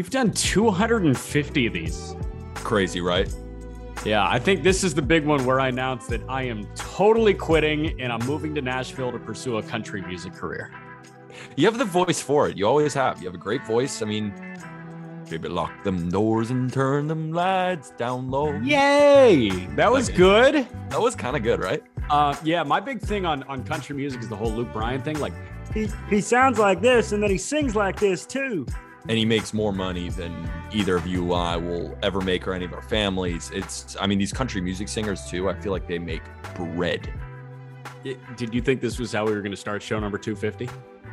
We've done 250 of these. Crazy, right? Yeah, I think this is the big one where I announce that I am totally quitting and I'm moving to Nashville to pursue a country music career. You have the voice for it. You always have. You have a great voice. I mean, baby, lock them doors and turn them lights down low. Yay! That was good. That was kind of good, right? Uh, yeah, my big thing on, on country music is the whole Luke Bryan thing. Like, he, he sounds like this and then he sings like this too. And he makes more money than either of you I will ever make or any of our families. It's, I mean, these country music singers too, I feel like they make bread. It- did you think this was how we were going to start show number 250?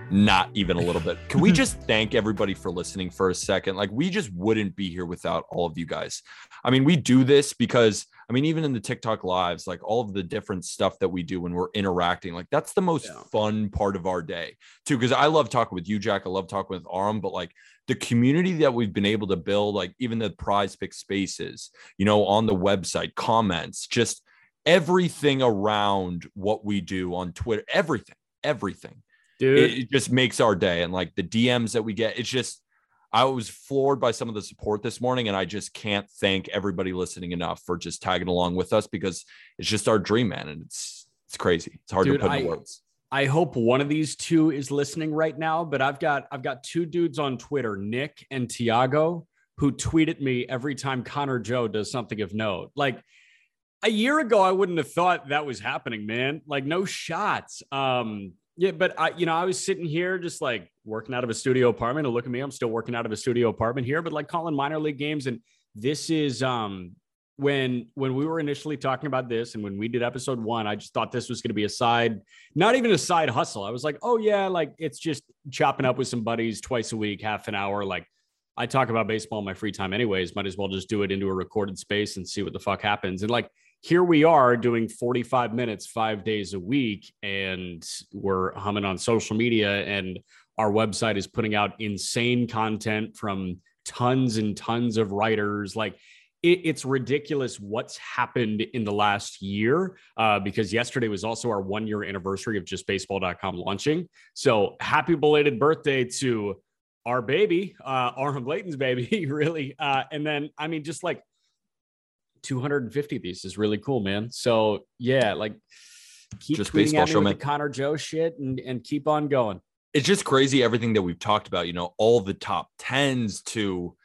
Not even a little bit. Can we just thank everybody for listening for a second? Like, we just wouldn't be here without all of you guys. I mean, we do this because, I mean, even in the TikTok lives, like all of the different stuff that we do when we're interacting, like that's the most Yeah. fun part of our day, too. Because I love talking with you, Jack. I love talking with Aram, but like the community that we've been able to build, like even the prize pick spaces, you know, on the website, comments, just everything around what we do on Twitter, everything, everything Dude, it, it just makes our day and like the dms that we get it's just i was floored by some of the support this morning and i just can't thank everybody listening enough for just tagging along with us because it's just our dream man and it's it's crazy it's hard Dude, to put I- into words I hope one of these two is listening right now, but I've got I've got two dudes on Twitter, Nick and Tiago, who tweet at me every time Connor Joe does something of note. Like a year ago, I wouldn't have thought that was happening, man. Like no shots. Um, yeah, but I, you know, I was sitting here just like working out of a studio apartment. And look at me, I'm still working out of a studio apartment here, but like calling minor league games. And this is um when when we were initially talking about this and when we did episode one, I just thought this was going to be a side, not even a side hustle. I was like, oh yeah, like it's just chopping up with some buddies twice a week, half an hour. Like I talk about baseball in my free time anyways. Might as well just do it into a recorded space and see what the fuck happens. And like here we are doing 45 minutes five days a week, and we're humming on social media, and our website is putting out insane content from tons and tons of writers. Like it, it's ridiculous what's happened in the last year uh, because yesterday was also our one year anniversary of justbaseball.com launching. So happy belated birthday to our baby, uh, Aram Leighton's baby, really. Uh, and then, I mean, just like 250 of these is really cool, man. So yeah, like keep Just tweeting at me with the Connor Joe shit and, and keep on going. It's just crazy everything that we've talked about you know all the top 10s to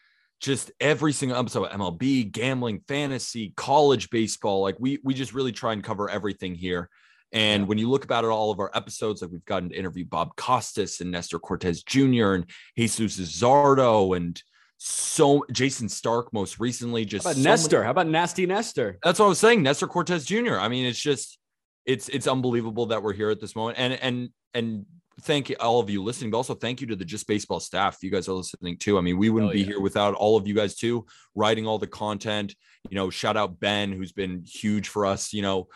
just every single episode mlb gambling fantasy college baseball like we we just really try and cover everything here and when you look about it all of our episodes like we've gotten to interview bob costas and nestor cortes jr and jesus zardo and so jayson stark most recently just How about so many- Nestor? How about Nasty Nestor? that's what I was saying. Nestor Cortes Jr. I mean, it's just it's it's unbelievable that we're here at this moment. And and and thank you all of you listening, but also thank you to the Just Baseball staff. You guys are listening too. I mean, we wouldn't Oh, be here without all of you guys too, writing all the content. You know, shout out Ben, who's been huge for us. You know,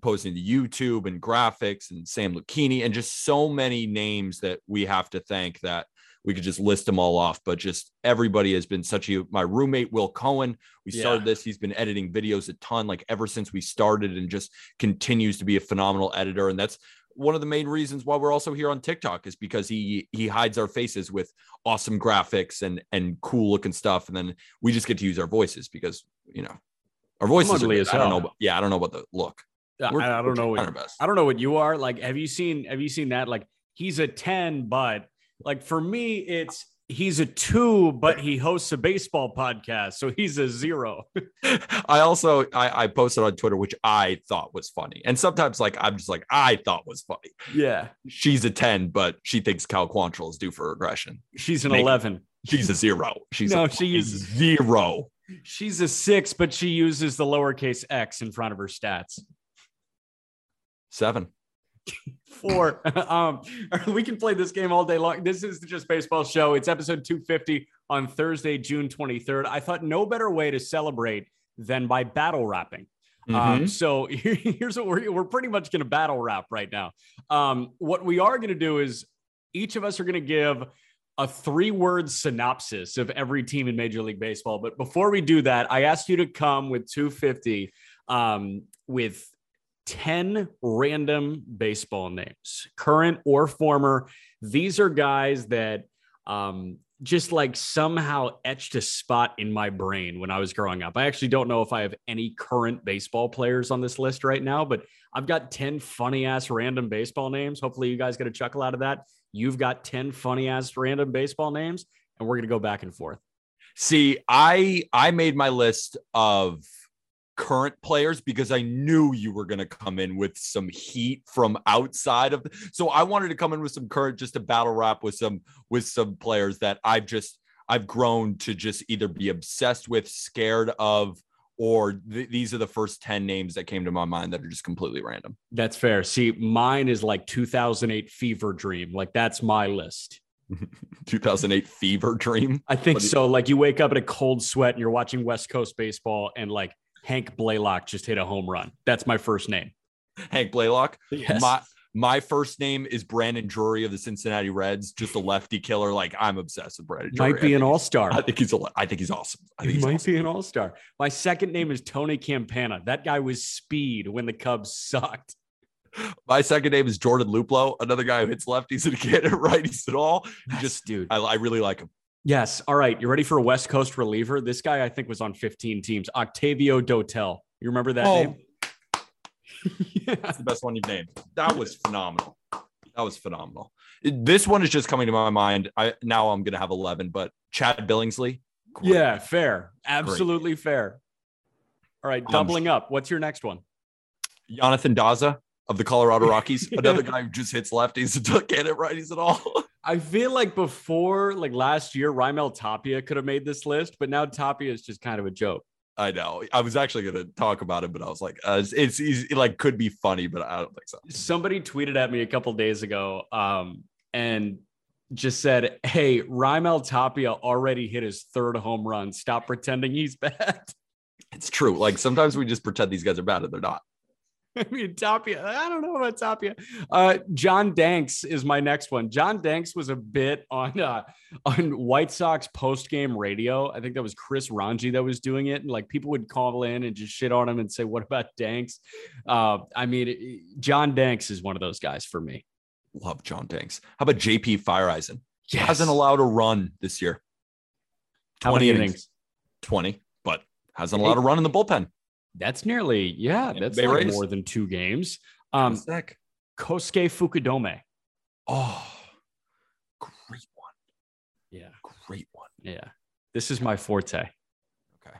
posting to YouTube and graphics, and Sam Lucchini, and just so many names that we have to thank that we could just list them all off. But just everybody has been such a my roommate Will Cohen. We Yeah. started this. He's been editing videos a ton, like ever since we started, and just continues to be a phenomenal editor. And that's one of the main reasons why we're also here on TikTok is because he he hides our faces with awesome graphics and and cool looking stuff, and then we just get to use our voices because you know our voices. Are good. I don't know. yeah, I don't know about the look. I, We're- I don't know what. I don't know what you are. Like, have you seen have you seen that? Like, he's a 10, but like for me, it's he's a two, but he hosts a baseball podcast. So he's a zero. I also I, I posted on Twitter, which I thought was funny, and sometimes like I'm just like I thought was funny. Yeah. She's a ten, but she thinks Cal Quantrill is due for regression. She's an Make- 11. She's a zero. She's No, a she is- zero. She's a six, but she uses the lowercase x in front of her stats. Seven. Four. um, we can play this game all day long. This is the Just Baseball Show. It's episode 250 on Thursday, June 23rd. I thought no better way to celebrate than by battle rapping. Um, Mhm. so here's what we're we're pretty much going to battle rap right now. Um, what we are going to do is each of us are going to give a three word synopsis of every team in Major League Baseball. But before we do that, I asked you to come with 250 um, with 10 random baseball names, current or former. These are guys that um, just like somehow etched a spot in my brain when I was growing up. I actually don't know if I have any current baseball players on this list right now, but I've got 10 funny ass random baseball names. Hopefully, you guys get a chuckle out of that. You've got 10 funny ass random baseball names, and we're going to go back and forth. See, I I made my list of current players because I knew you were going to come in with some heat from outside of. So I wanted to come in with some current, just to battle rap with some with some players that I've just I've grown to just either be obsessed with, scared of, or th- these are the first ten names that came to my mind that are just completely random. That's fair. See, mine is like 2008 fever dream. Like, that's my list. 2008 fever dream. I think so. Like, you wake up in a cold sweat and you're watching West Coast baseball, and like Hank Blalock just hit a home run. That's my first name. Hank Blalock. Yes. My my first name is Brandon Drury of the Cincinnati Reds, just a lefty killer. Like I'm obsessed with Brandon Drury. might be an all star. I think he's a, I think he's awesome. I think He might awesome. be an all star. My second name is Tony Campana. That guy was speed when the Cubs sucked. My second name is Jordan Luplow, another guy who hits lefties and can't hit righties at all. Just dude. I, I really like him. Yes. All right. You ready for a West Coast reliever? This guy, I think, was on 15 teams. Octavio Dotel. You remember that Oh. name? yeah. That's the best one you've named. That was phenomenal. That was phenomenal. This one is just coming to my mind. I now I'm gonna have 11, but Chad Billingsley. great. Yeah, fair. Absolutely fair. All right, Um, doubling up. What's your next one? Jonathan Daza of the Colorado Rockies, another guy who just hits lefties and can't hit righties at all. I feel like before, like last year, Raimel Tapia could have made this list, but now Tapia is just kind of a joke. I know. I was actually going to talk about it, but I was like, uh, it's, it's easy, it, like could be funny, but I don't think so. Somebody tweeted at me a couple days ago um, and just said, Hey, Raimel Tapia already hit his third home run. Stop pretending he's bad. It's true. Like sometimes we just pretend these guys are bad and they're not. I mean, Tapia, I don't know about Tapia. Uh, John Danks is my next one. John Danks was a bit on uh, on White Sox post game radio. I think that was Chris Rongey that was doing it. And like people would call in and just shit on him and say, What about Danks? Uh, I mean, John Danks is one of those guys for me. Love John Danks. How about JP Feyereisen? Yes. Hasn't allowed a run this year. How many 20 innings? 20, but hasn't allowed a run in the bullpen. That's nearly, yeah, that's like more than two games. Um. Kosuke Fukudome. Oh, great one. Yeah. Great one. Yeah. This is my forte. Okay.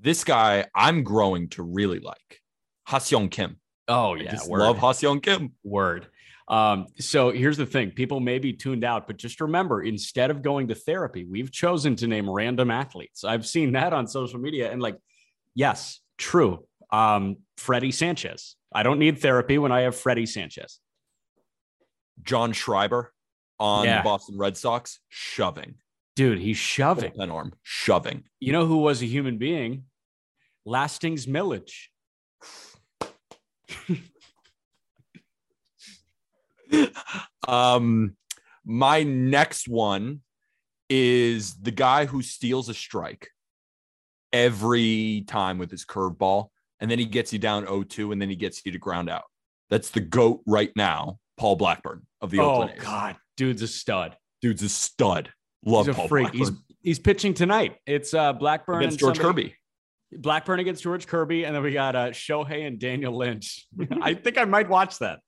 This guy I'm growing to really like. Haseong Kim. Oh, I yeah. just word. love Haseong Kim. Word. Um, so here's the thing people may be tuned out, but just remember instead of going to therapy, we've chosen to name random athletes. I've seen that on social media and like, yes, true. Um, Freddie Sanchez. I don't need therapy when I have Freddie Sanchez. John Schreiber on Yeah. the Boston Red Sox, shoving. Dude, he's shoving. Bullpen arm, shoving. You know who was a human being? Lastings Milledge. um, my next one is the guy who steals a strike every time with his curveball, and then he gets you down 0-2, and then he gets you to ground out. That's the goat right now, Paul Blackburn of the oh Oakland A's. God, dude's a stud. Dude's a stud. Love He's a Paul freak. He's Blackburn he's pitching tonight. It's uh Blackburn against George somebody- Kirby. Blackburn against George Kirby, and then we got uh, Shohei and Daniel Lynch. I think I might watch that.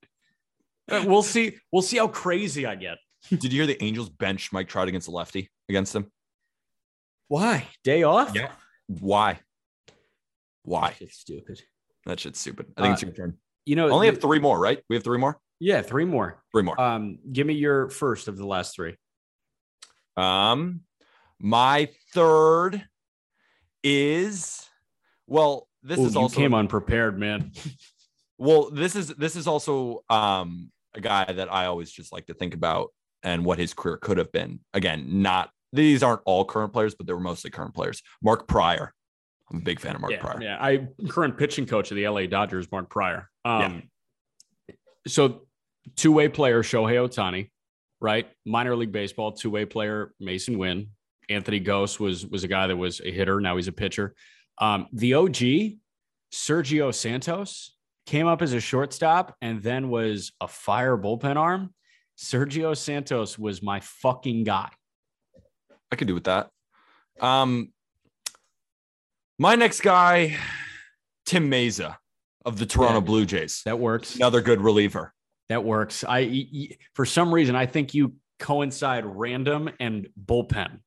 Uh, We'll see. We'll see how crazy I get. Did you hear the Angels bench Mike Trout against a lefty against him? Why day off? Yeah. Why? Why? It's stupid. That shit's stupid. I think it's Uh, your turn. You know, Only th- have three more, right? We have three more. yeah, three more. Three more. Um, give me your first of the last three. Um, my third is well. This Ooh, is you also came unprepared, man. Well, this is this is also um a guy that I always just like to think about and what his career could have been. Again, not these aren't all current players, but they were mostly current players. Mark Prior. I'm a big fan of Mark yeah, Prior. Yeah, I current pitching coach of the LA Dodgers, Mark Prior. Um, so two way player Shohei Ohtani, right? Minor league baseball two way player Masyn Winn. Anthony Gose was was a guy that was a hitter. Now he's a pitcher. Um, the OG Sergio Santos came up as a shortstop and then was a fire bullpen arm. Sergio Santos was my fucking guy. I could do with that. Um, my next guy, Tim Mayza of the Toronto Yeah. Blue Jays. That works. Another good reliever. That works. I for some reason I think you coincide random and bullpen,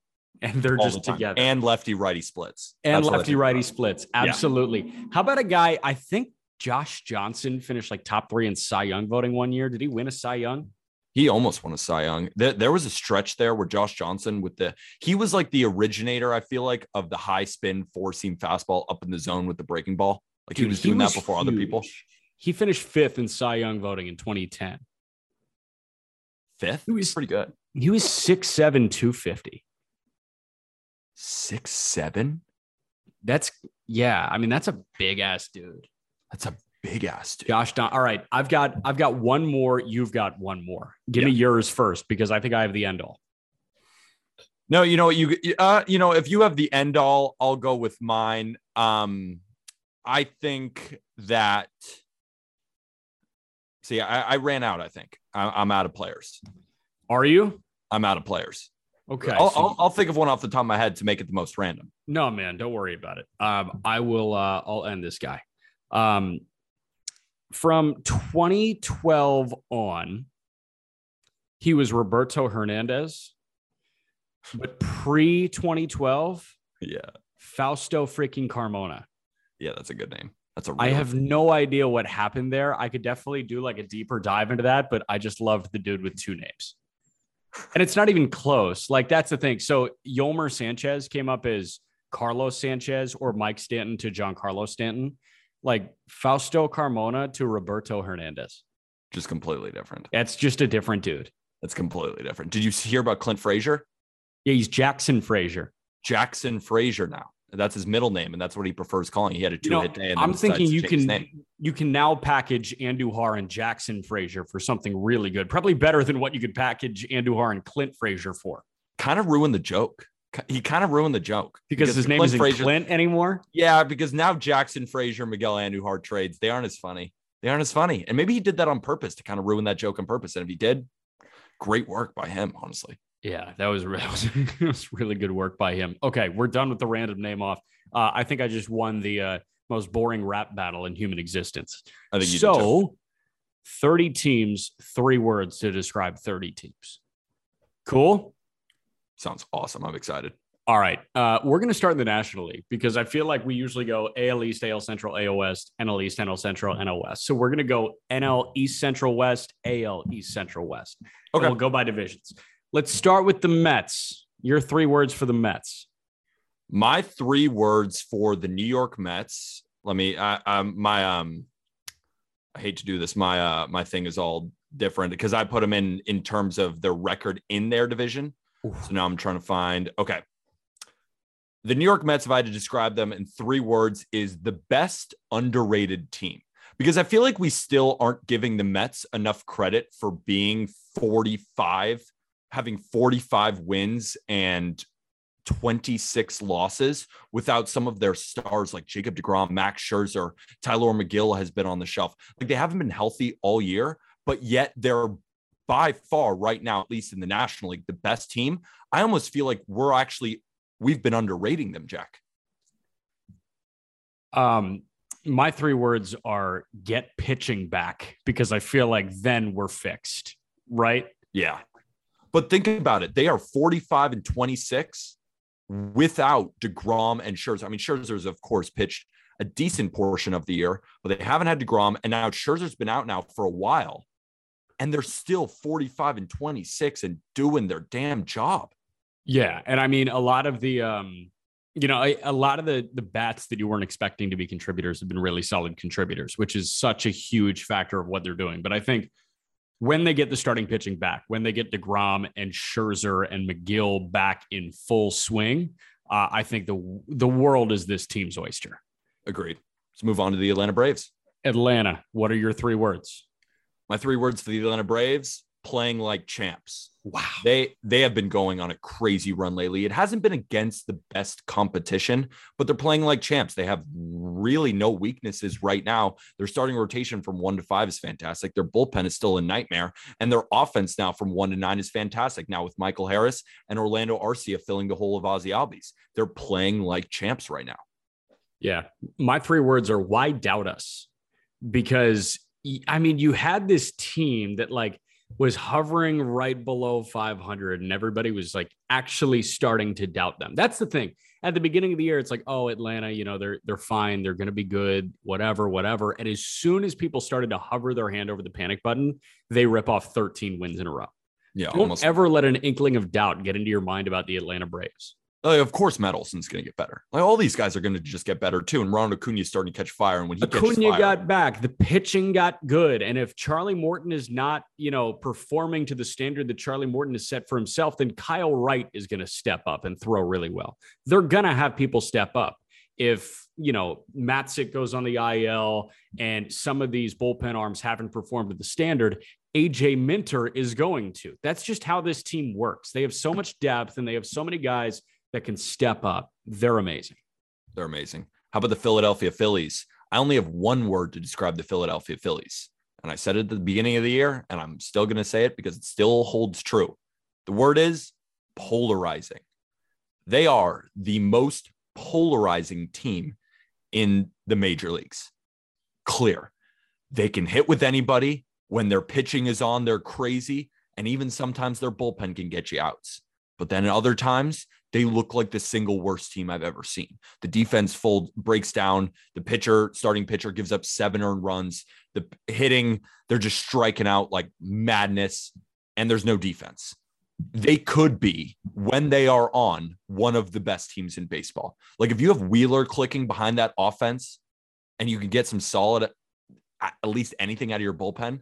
and they're all just the together. And lefty righty splits. and That's lefty righty splits. Absolutely. How about a guy? I think Josh Johnson finished like top three in Cy Young voting one year. Did he win a Cy Young? He almost won a Cy Young. There, there was a stretch there where Josh Johnson with the he was like the originator, I feel like, of the high spin four seam fastball up in the zone with the breaking ball. Like he was doing was that before other people. He finished fifth in Cy Young voting in 2010. Fifth, He was- pretty good. He was 6'7, 250. Six seven. That's yeah. I mean, that's a big ass dude. That's a big ass dude. Josh Don. All right. I've got I've got one more. You've got one more. Give me yours first because I think I have the end all. No, you know you uh you know if you have the end all, I'll go with mine. Um, I think that. See, I, I ran out. I think I, I'm out of players. Are you? I'm out of players. Okay. I'll, so- I'll, I'll think of one off the top of my head to make it the most random. No, man, don't worry about it. Um, I will. Uh, I'll end this guy. Um, from 2012 on, he was Roberto Hernandez, but pre 2012, Yeah, Fausto freaking Carmona. yeah, that's a good name. That's a. I have no idea what happened there. I could definitely do like a deeper dive into that, but I just loved the dude with two names. And it's not even close. Like that's the thing. So Yolmer Sanchez came up as Carlos Sanchez or Mike Stanton to Giancarlo Stanton. Like Fausto Carmona to Roberto Hernandez. just completely different. That's just a different dude. That's completely different. Did you hear about Clint Frazier? Yeah, he's Jackson Frazier. Jackson Frazier now. That's his middle name, and that's what he prefers calling. He had a You know, two-hit day. I'm thinking you can you can now package Andujar and Jackson Frazier for something really good. Probably better than what you could package Andujar and Clint Frazier for. kind of ruined the joke. He kind of ruined the joke because, his name Clint isn't Frazier- Clint anymore. Yeah, because now Jackson Frazier, Miguel Andujar trades. They aren't as funny. They aren't as funny, and maybe he did that on purpose to kind of ruin that joke on purpose. And if he did, great work by him. Honestly, Yeah, that was, that was, that was really good work by him. Okay, we're done with the random name off. Uh, I think I just won the uh, most boring rap battle in human existence. I think so. 30 teams, three words to describe 30 teams. Cool. Sounds awesome. I'm excited. All right. Uh, we're going to start in the National League because I feel like we usually go AL East, AL Central, AL West, NL East, NL Central, NL West. So we're going to go NL East, Central, West, AL East, Central, West. And Okay. We'll go by divisions. Let's start with the Mets. Your three words for the Mets. My three words for the New York Mets. Let me. I, um, my um, I hate to do this. My uh, my thing is all different because I put them in in terms of their record in their division. Oof. So now I'm trying to find. Okay. The New York Mets, if I had to describe them in three words, is the best underrated team because I feel like we still aren't giving the Mets enough credit for being 45, having 45 wins and 26 losses without some of their stars like Jacob DeGrom, Max Scherzer, Tylor Megill has been on the shelf. Like they haven't been healthy all year, but yet they're by far right now, at least in the National League, the best team. I almost feel like we're actually we've been underrating them, Jack. Um, my three words are get pitching back because I feel like then we're fixed, right? Yeah. But think about it. They are 45 and 26 without DeGrom and Scherzer. I mean, Scherzer's, of course, pitched a decent portion of the year, but they haven't had DeGrom. And now Scherzer's been out now for a while. And they're still 45 and 26 and doing their damn job. Yeah, and I mean a lot of the um you know, a, a lot of the the bats that you weren't expecting to be contributors have been really solid contributors, which is such a huge factor of what they're doing. But I think when they get the starting pitching back, when they get Degrom and Scherzer and Megill back in full swing, uh, I think the the world is this team's oyster. Agreed. Let's move on to the Atlanta Braves. Atlanta, what are your three words? My three words for the Atlanta Braves: playing like champs. Wow. They they have been going on a crazy run lately. It hasn't been against the best competition, but they're playing like champs. They have really no weaknesses right now. Their starting rotation from 1 to 5 is fantastic. Their bullpen is still a nightmare, and their offense now from 1 to 9 is fantastic. Now with Michael Harris and Orlando Arcia filling the hole of Ozzie Albies. They're playing like champs right now. Yeah. My three words are why doubt us? Because I mean, you had this team that like was hovering right below 500 and everybody was like actually starting to doubt them. That's the thing. At the beginning of the year it's like, "Oh, Atlanta, you know, they're they're fine, they're going to be good, whatever, whatever." And as soon as people started to hover their hand over the panic button, they rip off 13 wins in a row. Yeah, Don't almost. ever let an inkling of doubt get into your mind about the Atlanta Braves. Like, of course, Matt going to get better. Like all these guys are going to just get better too. And Ronald Acuna is starting to catch fire. And when he Acuna fire, got back, the pitching got good, and if Charlie Morton is not, you know, performing to the standard that Charlie Morton has set for himself, then Kyle Wright is going to step up and throw really well. They're going to have people step up. If you know Matzek goes on the IL and some of these bullpen arms haven't performed to the standard, AJ Minter is going to. That's just how this team works. They have so much depth and they have so many guys that can step up. They're amazing. they're amazing. How about the Philadelphia Phillies? I only have one word to describe the Philadelphia Phillies. And I said it at the beginning of the year, and I'm still going to say it because it still holds true. The word is polarizing. They are the most polarizing team in the major leagues. Clear. They can hit with anybody. When their pitching is on, they're crazy. And even sometimes their bullpen can get you outs. But then at other times, they look like the single worst team I've ever seen. The defense fold breaks down. The pitcher, starting pitcher, gives up seven earned runs. The hitting, they're just striking out like madness, and there's no defense. They could be, when they are on, one of the best teams in baseball. Like if you have Wheeler clicking behind that offense and you can get some solid, at least anything out of your bullpen,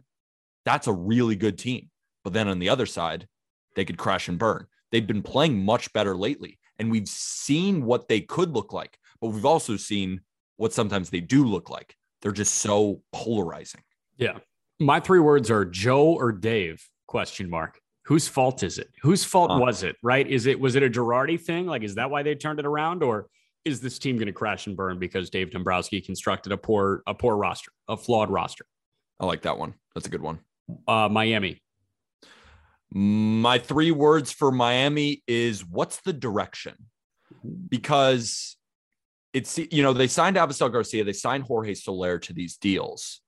that's a really good team. But then on the other side, they could crash and burn. They've been playing much better lately, and we've seen what they could look like, but we've also seen what sometimes they do look like. They're just so polarizing. Yeah. My three words are Joe or Dave? Question mark. Whose fault is it? Whose fault Huh. was it? Right? Is it was it a Girardi thing? Like, is that why they turned it around, or is this team going to crash and burn because Dave Dombrowski constructed a poor a poor roster, a flawed roster? I like that one. That's a good one. Uh, Miami. My three words for Miami is what's the direction? Because it's, you know, they signed Avisail Garcia, they signed Jorge Soler to these deals.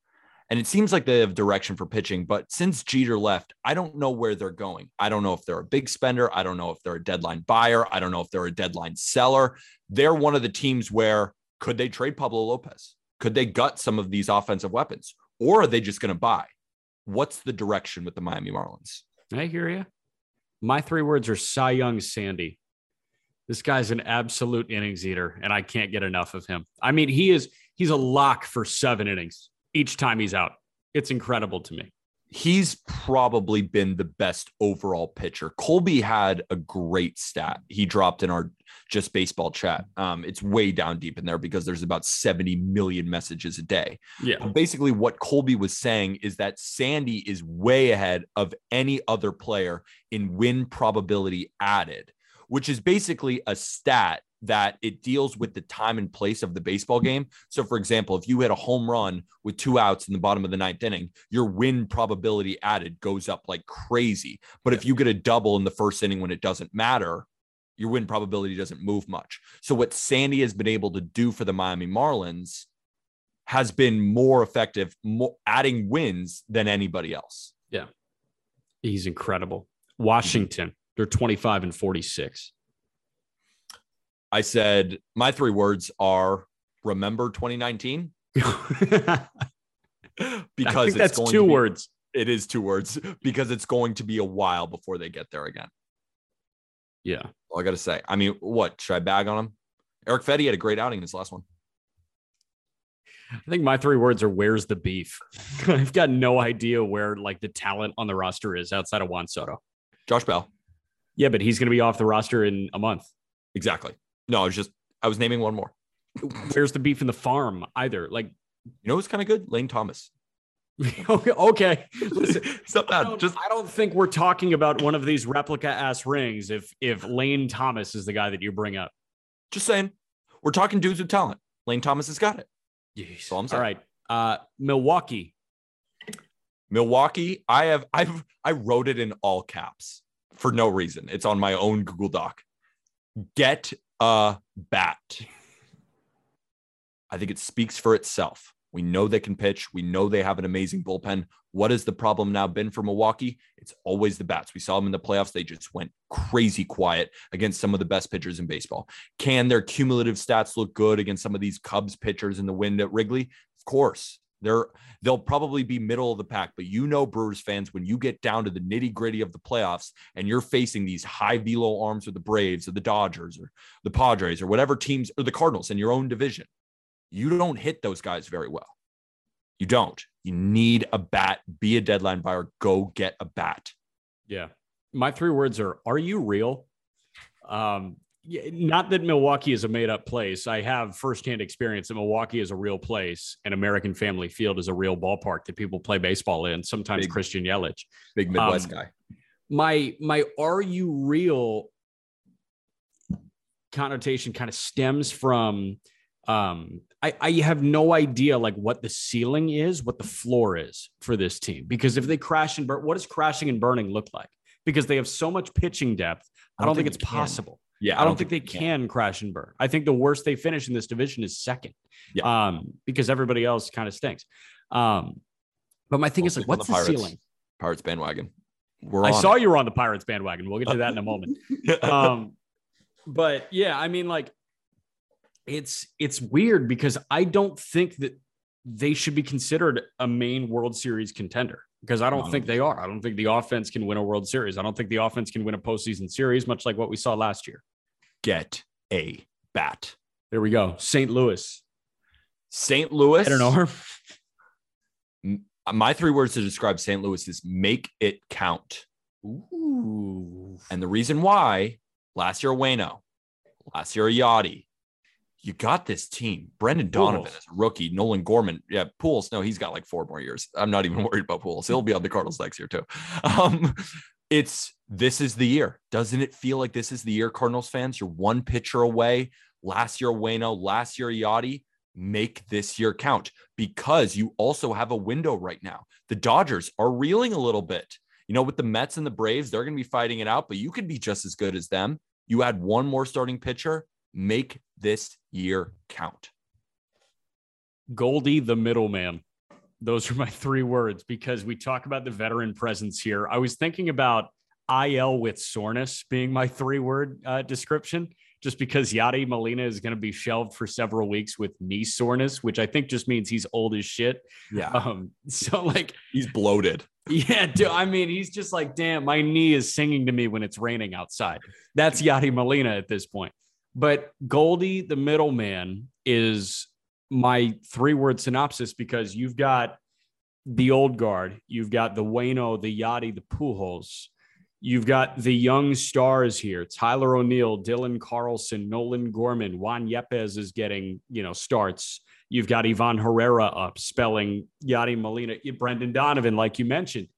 And it seems like they have direction for pitching, but since Jeter left, I don't know where they're going. I don't know if they're a big spender. I don't know if they're a deadline buyer. I don't know if they're a deadline seller. They're one of the teams where could they trade Pablo Lopez? Could they gut some of these offensive weapons? Or are they just going to buy? What's the direction with the Miami Marlins? I hear you. My three words are Cy Young Sandy. This guy's an absolute innings eater, and I can't get enough of him. I mean, he is he's a lock for seven innings each time he's out. It's incredible to me. he's probably been the best overall pitcher. Colby had a great stat. He dropped in our just baseball chat. Um, it's way down deep in there because there's about 70 million messages a day. Yeah. But basically, what Colby was saying is that Sandy is way ahead of any other player in win probability added, which is basically a stat that it deals with the time and place of the baseball game. So, for example, if you hit a home run with two outs in the bottom of the ninth inning, your win probability added goes up like crazy. But if you get a double in the first inning when it doesn't matter, your win probability doesn't move much. So, what Sandy has been able to do for the Miami Marlins has been more effective, more adding wins than anybody else. Yeah. He's incredible. Washington, they're 25 and 46. I said my three words are remember 2019 I because that's two be- words. It is two words because it's going to be a while before they get there again. Yeah. All I got to say. I mean, what should I bag on him? Erick Fedde had a great outing in his last one. I think my three words are where's the beef? I've got no idea where like the talent on the roster is outside of Juan Soto. Josh Bell. Yeah, but he's going to be off the roster in a month. Exactly. No, I was just I was naming one more. Where's the beef in the farm either? Like, You know who's kind of good? Lane Thomas. okay, okay. Listen, It's not I don't, Just I don't think we're talking about one of these replica ass rings if if Lane Thomas is the guy that you bring up. just saying. We're talking dudes with talent. Lane Thomas has got it. Jeez. all I'm All Uh Milwaukee. Milwaukee, I have I've I wrote it in all caps for no reason. It's on my own Google Doc. Get a bat. I think it speaks for itself. We know they can pitch. We know they have an amazing bullpen. What has the problem now been for Milwaukee? It's always the bats. We saw them in the playoffs. They just went crazy quiet against some of the best pitchers in baseball. Can their cumulative stats look good against some of these Cubs pitchers in the wind at Wrigley? Of course. They're they'll probably be middle of the pack, but you know, Brewers fans, when you get down to the nitty gritty of the playoffs and you're facing these high velo arms with the Braves or the Dodgers or the Padres or whatever teams or the Cardinals in your own division, you don't hit those guys very well. You don't. You need a bat, be a deadline buyer, go get a bat. Yeah. My three words are are you real? Um not that Milwaukee is a made up place. I have firsthand experience that Milwaukee is a real place and American Family Field is a real ballpark that people play baseball in, sometimes Big. Christian Yelich. Big Midwest Um, guy. my my are you real connotation kind of stems from um I, I have no idea like what the ceiling is, what the floor is for this team. Because if they crash and burn, what does crashing and burning look like? Because they have so much pitching depth. I don't, think, it's it can. possible. Yeah, I don't, think, they can. crash and burn. I think the worst they finish in this division is second. Yeah. Um, because everybody else kind of stinks. Um, but my thing I'll is like, what's the the, ceiling? Pirates bandwagon. We're I saw it. you were on the Pirates bandwagon. We'll get to that in a moment. um but yeah i mean like it's it's weird because i don't think that they should be considered a main world series contender because i don't think they are i don't think the offense can win a world series i don't think the offense can win a postseason series much like what we saw last year get a bat. there we go st louis St. Louis. i don't know My three words to describe St. Louis is make it count. Ooh. And the reason why last year, Wayno, last year, Yadi, you got this team. Brendan Donovan Pujols. is a rookie. Nolan Gorman, yeah, Pools. No, he's got like four more years. I'm not even worried about Pools. He'll be on the Cardinals next year too. Um, it's this is the year. Doesn't it feel like this is the year, Cardinals fans? You're one pitcher away. Last year, Wayno. Last year, Yadi. Make this year count because you also have a window right now. The Dodgers are reeling a little bit. You know, with the Mets and the Braves, they're going to be fighting it out, but you could be just as good as them. You add one more starting pitcher, make this year count. Goldie the middleman. Those are my three words because we talk about the veteran presence here. I was thinking about IL with soreness being my three word uh, description, just because Yadi Molina is going to be shelved for several weeks with knee soreness, which I think just means he's old as shit. Yeah. Um, so, like, He's bloated. yeah, dude, I mean, he's just like, damn, my knee is singing to me when it's raining outside. That's Yadi Molina at this point. But Goldie, the middleman, is my three word synopsis because you've got the old guard, you've got the Wayno, the Yadi, the Pujols, you've got the young stars here: Tyler O'Neill, Dylan Carlson, Nolan Gorman, Juan Yepez is getting you know starts. You've got Ivan Herrera up, spelling Yadi Molina, Brendan Donovan, like you mentioned.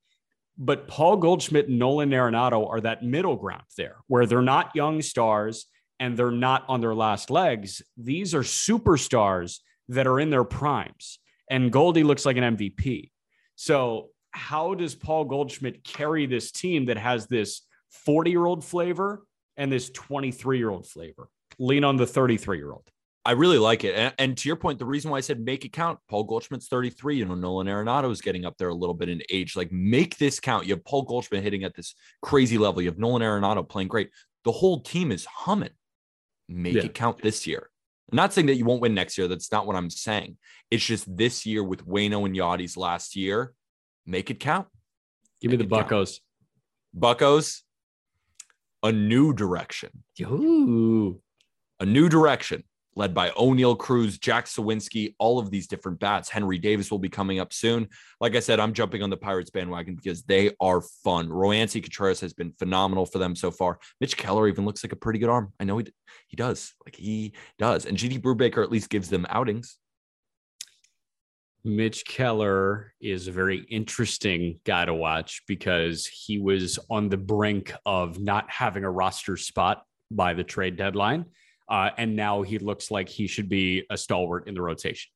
But Paul Goldschmidt and Nolan Arenado are that middle ground there, where they're not young stars and they're not on their last legs. These are superstars that are in their primes. And Goldie looks like an MVP. So, how does Paul Goldschmidt carry this team that has this 40 year old flavor and this 23 year old flavor? Lean on the 33 year old. I really like it. And, and to your point, the reason why I said make it count, Paul Goldschmidt's 33. You know, Nolan Arenado is getting up there a little bit in age. Like, make this count. You have Paul Goldschmidt hitting at this crazy level. You have Nolan Arenado playing great. The whole team is humming. Make Yeah. it count this year. I'm not saying that you won't win next year. That's not what I'm saying. It's just this year with Wayno and Yadi's last year. Make it count. Give me the Make it count. Buckos. Buckos, a new direction. Ooh. a new direction. Led by Oneil Cruz, Jack Suwinski, all of these different bats. Henry Davis will be coming up soon. Like I said, I'm jumping on the Pirates bandwagon because they are fun. Roansy Contreras has been phenomenal for them so far. Mitch Keller even looks like a pretty good arm. I know he he does. Like he does. And JT Brubaker at least gives them outings. Mitch Keller is a very interesting guy to watch because he was on the brink of not having a roster spot by the trade deadline. Uh, and now he looks like he should be a stalwart in the rotation.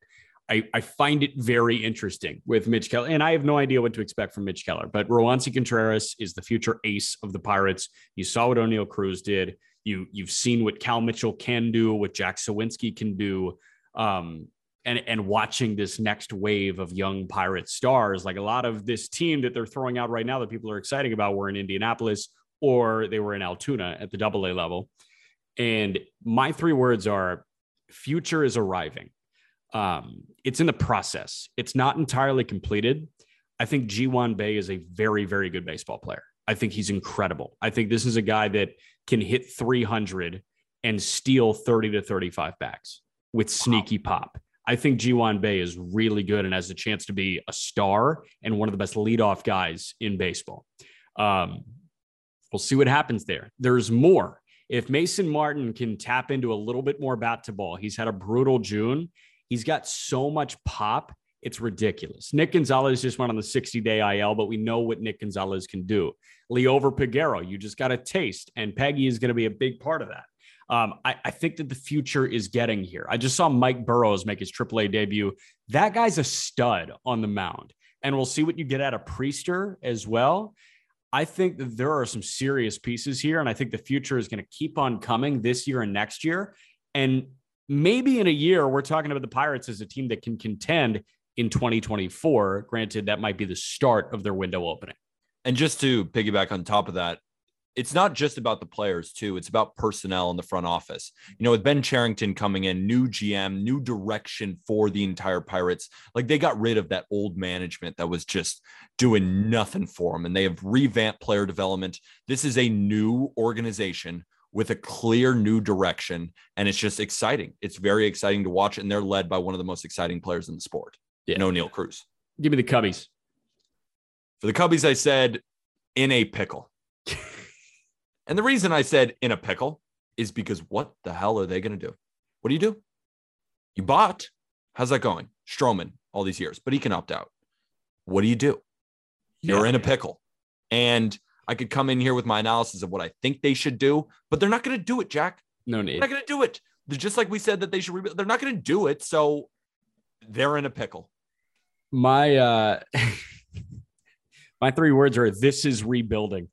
I, I, find it very interesting with Mitch Keller, and I have no idea what to expect from Mitch Keller. But Roansy Contreras is the future ace of the Pirates. You saw what Oneil Cruz did. You you've seen what Cal Mitchell can do, what Jack Suwinski can do. Um, and and watching this next wave of young pirate stars like a lot of this team that they're throwing out right now that people are excited about were in indianapolis or they were in altoona at the double a level and my three words are future is arriving um, it's in the process it's not entirely completed i think Ji-hwan Bae is a very very good baseball player i think he's incredible i think this is a guy that can hit 300 and steal 30 to 35 backs with sneaky wow. pop I think Ji-hwan Bae is really good and has a chance to be a star and one of the best leadoff guys in baseball. Um, we'll see what happens there. There's more. If Mason Martin can tap into a little bit more bat to ball, he's had a brutal June. He's got so much pop. It's ridiculous. Nick Gonzalez just went on the 60 day IL, but we know what Nick Gonzalez can do. Liover Peguero, you just got a taste, and Peggy is going to be a big part of that. Um, I, I, think that the future is getting here. I just saw Mike Burrows make his AAA debut. That guy's a stud on the mound, and we'll see what you get out of Priester as well. I think that there are some serious pieces here, and I think the future is going to keep on coming this year and next year. And maybe in a year, we're talking about the Pirates as a team that can contend in 2024. Granted, that might be the start of their window opening. And just to piggyback on top of that, it's not just about the players too. It's about personnel in the front office. You know with ben cherington coming in new gm new direction for the entire pirates like they got rid of that old management that was just doing nothing for them and they have revamped player development. This is a new organization with a clear new direction and it's just exciting. It's very exciting to watch and they're led by one of the most exciting players in the sport. Yeah. no neil cruz. Give me the cubbies. For the cubbies i said in a pickle and the reason I said in a pickle is because what the hell are they going to do? What do you do? You bought. How's that going? Stroman, all these years, but he can opt out. What do you do? You're yeah, in a pickle. And I could come in here with my analysis of what I think they should do, but they're not going to do it, Jack. No need. They're not going to do it. They're just like we said that they should rebuild. They're not going to do it. So they're in a pickle. My uh my three words are this is rebuilding.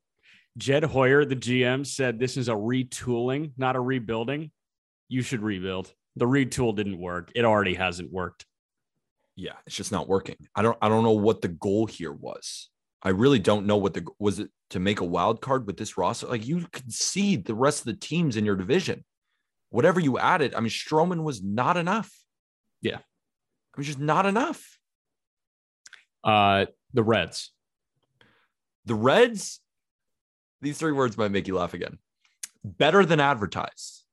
Jed Hoyer, the GM, said this is a retooling, not a rebuilding. You should rebuild. The retool didn't work. It already hasn't worked. Yeah, it's just not working. I don't I don't know what the goal here was. I really don't know what the was it to make a wild card with this roster. Like you could see the rest of the teams in your division. Whatever you added, I mean, Stroman was not enough. Yeah, it was just not enough. Uh, the Reds. The Reds these three words might make you laugh again. Better than advertise.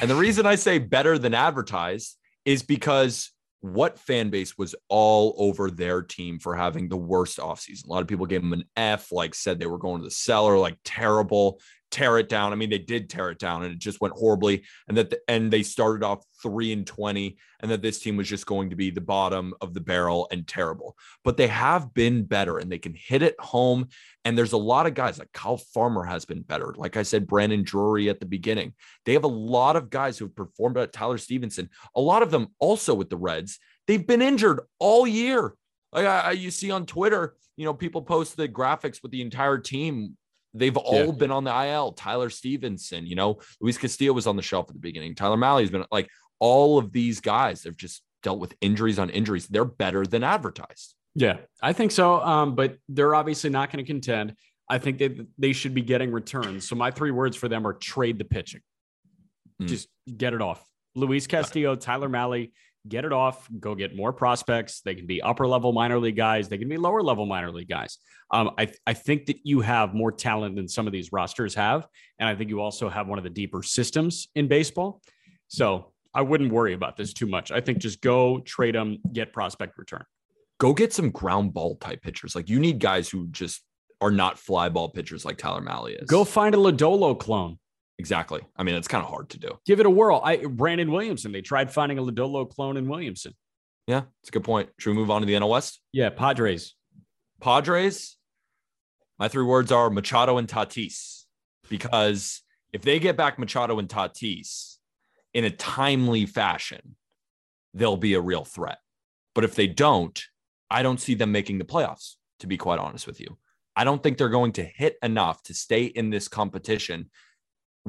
and the reason I say better than advertise is because what fan base was all over their team for having the worst offseason? A lot of people gave them an F, like said they were going to the cellar, like terrible tear it down. I mean, they did tear it down and it just went horribly. And that the, and they started off three and 20, and that this team was just going to be the bottom of the barrel and terrible. But they have been better and they can hit it home. And there's a lot of guys like Kyle Farmer has been better. Like I said, Brandon Drury at the beginning. They have a lot of guys who have performed at Tyler Stephenson, a lot of them also with the Reds. They've been injured all year. Like I, you see on Twitter, you know, people post the graphics with the entire team They've all yeah. been on the IL. Tyler Stephenson, you know, Luis Castillo was on the shelf at the beginning. Tyler Mahle's been like all of these guys have just dealt with injuries on injuries. They're better than advertised. Yeah, I think so. Um, but they're obviously not going to contend. I think that they should be getting returns. So my three words for them are trade the pitching. Mm. Just get it off. Luis Castillo, Tyler Mahle, get it off, go get more prospects. They can be upper level minor league guys, they can be lower level minor league guys. Um, I, I think that you have more talent than some of these rosters have. And I think you also have one of the deeper systems in baseball. So I wouldn't worry about this too much. I think just go trade them, get prospect return. Go get some ground ball type pitchers. Like you need guys who just are not fly ball pitchers like Tyler Mahle is. Go find a Lodolo clone. Exactly. I mean, it's kind of hard to do. Give it a whirl. I Brandon Williamson. They tried finding a Lodolo clone in Williamson. Yeah, it's a good point. Should we move on to the NL West? Yeah, Padres. Padres. My three words are Machado and Tatis, because if they get back Machado and Tatis in a timely fashion, they'll be a real threat. But if they don't, I don't see them making the playoffs, to be quite honest with you. I don't think they're going to hit enough to stay in this competition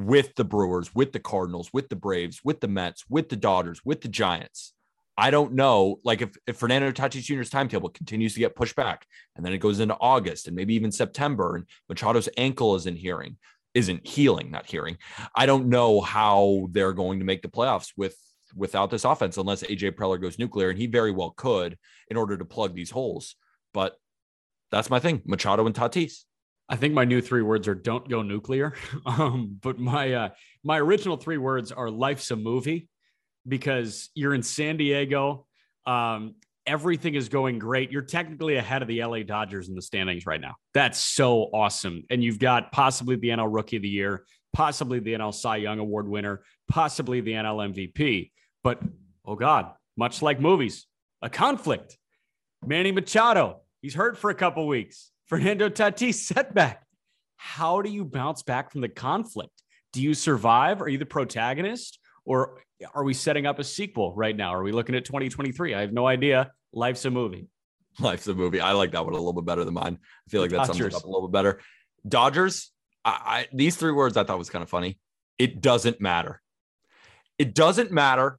with the Brewers, with the Cardinals, with the Braves, with the Mets, with the Dodgers, with the Giants. I don't know. Like if, if Fernando Tatis Jr.'s timetable continues to get pushed back and then it goes into August and maybe even September and Machado's ankle isn't hearing, isn't healing, not hearing. I don't know how they're going to make the playoffs with without this offense unless AJ Preller goes nuclear, and he very well could in order to plug these holes. But that's my thing. Machado and Tatis. I think my new three words are "don't go nuclear." Um, but my uh, my original three words are "life's a movie," because you're in San Diego. Um, everything is going great. You're technically ahead of the LA Dodgers in the standings right now. That's so awesome. And you've got possibly the NL Rookie of the Year, possibly the NL Cy Young Award winner, possibly the NL MVP. But oh God, much like movies, a conflict. Manny Machado, he's hurt for a couple weeks. Fernando Tatis setback. How do you bounce back from the conflict? Do you survive? Are you the protagonist? Or are we setting up a sequel right now? Are we looking at 2023? I have no idea. Life's a movie. Life's a movie. I like that one a little bit better than mine. I feel like that sums it up a little bit better. Dodgers. I, I these three words I thought was kind of funny. It doesn't matter. It doesn't matter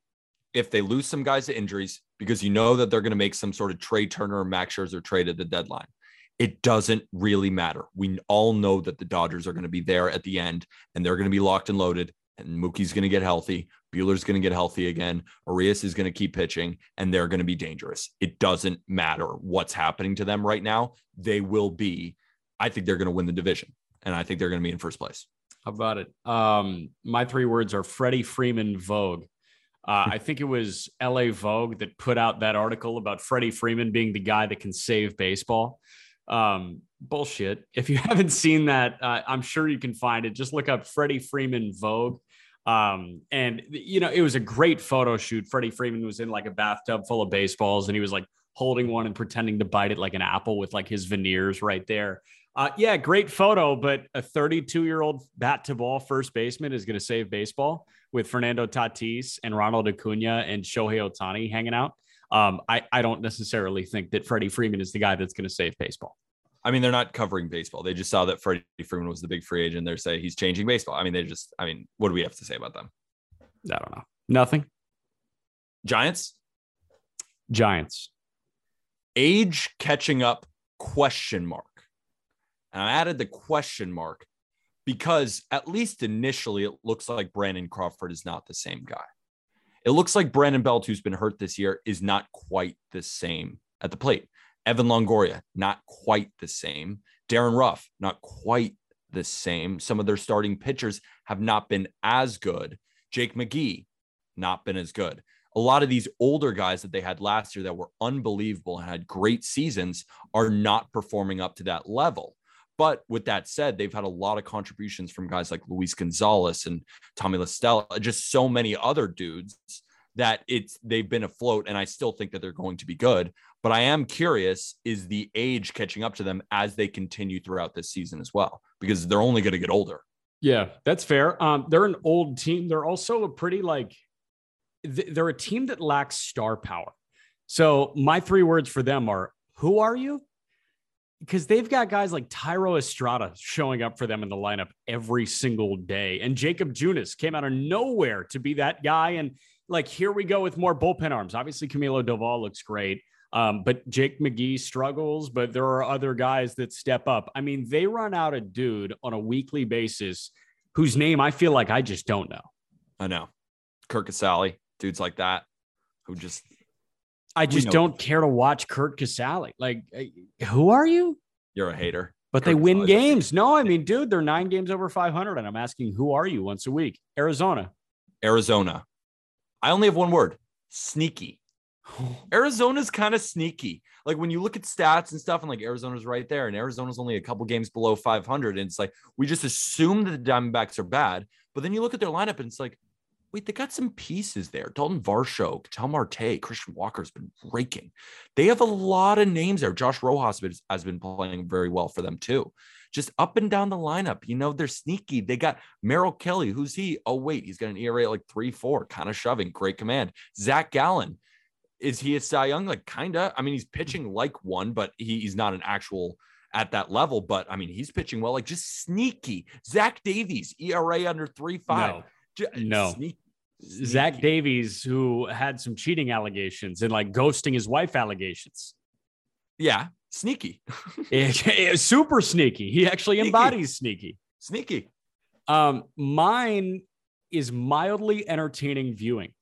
if they lose some guys to injuries because you know that they're going to make some sort of Trea Turner or Max Scherzer trade at the deadline. It doesn't really matter. We all know that the Dodgers are going to be there at the end and they're going to be locked and loaded. And Mookie's going to get healthy. Buehler's going to get healthy again. Urias is going to keep pitching and they're going to be dangerous. It doesn't matter what's happening to them right now. They will be, I think they're going to win the division and I think they're going to be in first place. How about it? Um, my three words are Freddie Freeman Vogue. Uh, I think it was LA Vogue that put out that article about Freddie Freeman being the guy that can save baseball. Um, bullshit. If you haven't seen that, uh, I'm sure you can find it. Just look up Freddie Freeman Vogue. Um, and you know, it was a great photo shoot. Freddie Freeman was in like a bathtub full of baseballs and he was like holding one and pretending to bite it like an apple with like his veneers right there. Uh, yeah, great photo, but a 32 year old bat to ball first baseman is going to save baseball with Fernando Tatis and Ronald Acuna and Shohei Ohtani hanging out. Um, I, I don't necessarily think that Freddie Freeman is the guy that's going to save baseball. I mean, they're not covering baseball. They just saw that Freddie Freeman was the big free agent. They're saying he's changing baseball. I mean, they just, I mean, what do we have to say about them? I don't know. Nothing. Giants, Giants. age catching up question mark. And I added the question mark because at least initially it looks like Brandon Crawford is not the same guy. It looks like Brandon Belt, who's been hurt this year, is not quite the same at the plate. Evan Longoria, not quite the same. Darin Ruf, not quite the same. Some of their starting pitchers have not been as good. Jake McGee, not been as good. A lot of these older guys that they had last year that were unbelievable and had great seasons are not performing up to that level. But with that said, they've had a lot of contributions from guys like Luis Gonzalez and Tommy La Stella, just so many other dudes that it's they've been afloat. And I still think that they're going to be good. But I am curious, is the age catching up to them as they continue throughout this season as well? Because they're only going to get older. Yeah, that's fair. Um, they're an old team. They're also a pretty like th- they're a team that lacks star power. So my three words for them are who are you? Because they've got guys like Thairo Estrada showing up for them in the lineup every single day. And Jakob Junis came out of nowhere to be that guy. And like, here we go with more bullpen arms. Obviously, Camilo Doval looks great. Um, but Jake McGee struggles, but there are other guys that step up. I mean, they run out a dude on a weekly basis whose name I feel like I just don't know. I know. Curt Casali, dudes like that who just I just don't care to watch Curt Casali. Like, who are you? you're a hater. But they win Casali's- games. No, I mean, dude, they're nine games over 500. And I'm asking, who are you once a week? Arizona. Arizona. I only have one word sneaky. Arizona's kind of sneaky. Like when you look at stats and stuff, and like Arizona's right there, and Arizona's only a couple games below 500. And it's like we just assume that the Diamondbacks are bad. But then you look at their lineup and it's like, wait, they got some pieces there. Dalton Varsho, Tel Marte, Christian Walker's been raking. They have a lot of names there. Josh Rojas has been playing very well for them too. Just up and down the lineup, you know, they're sneaky. They got Merrill Kelly. Who's he? Oh, wait, he's got an ERA like three, four, kind of shoving. Great command. Zach Gallen. Is he a Cy Young? Like, kind of. I mean, he's mm-hmm. pitching like one, but he, he's not an actual at that level. But I mean, he's pitching well, like just sneaky. Zach Davies, ERA under three five. No, no. Sneaky. Zach Davies, who had some cheating allegations and like ghosting his wife allegations. Yeah, sneaky. super sneaky. He actually sneaky. embodies sneaky. Sneaky. Um, mine is mildly entertaining viewing.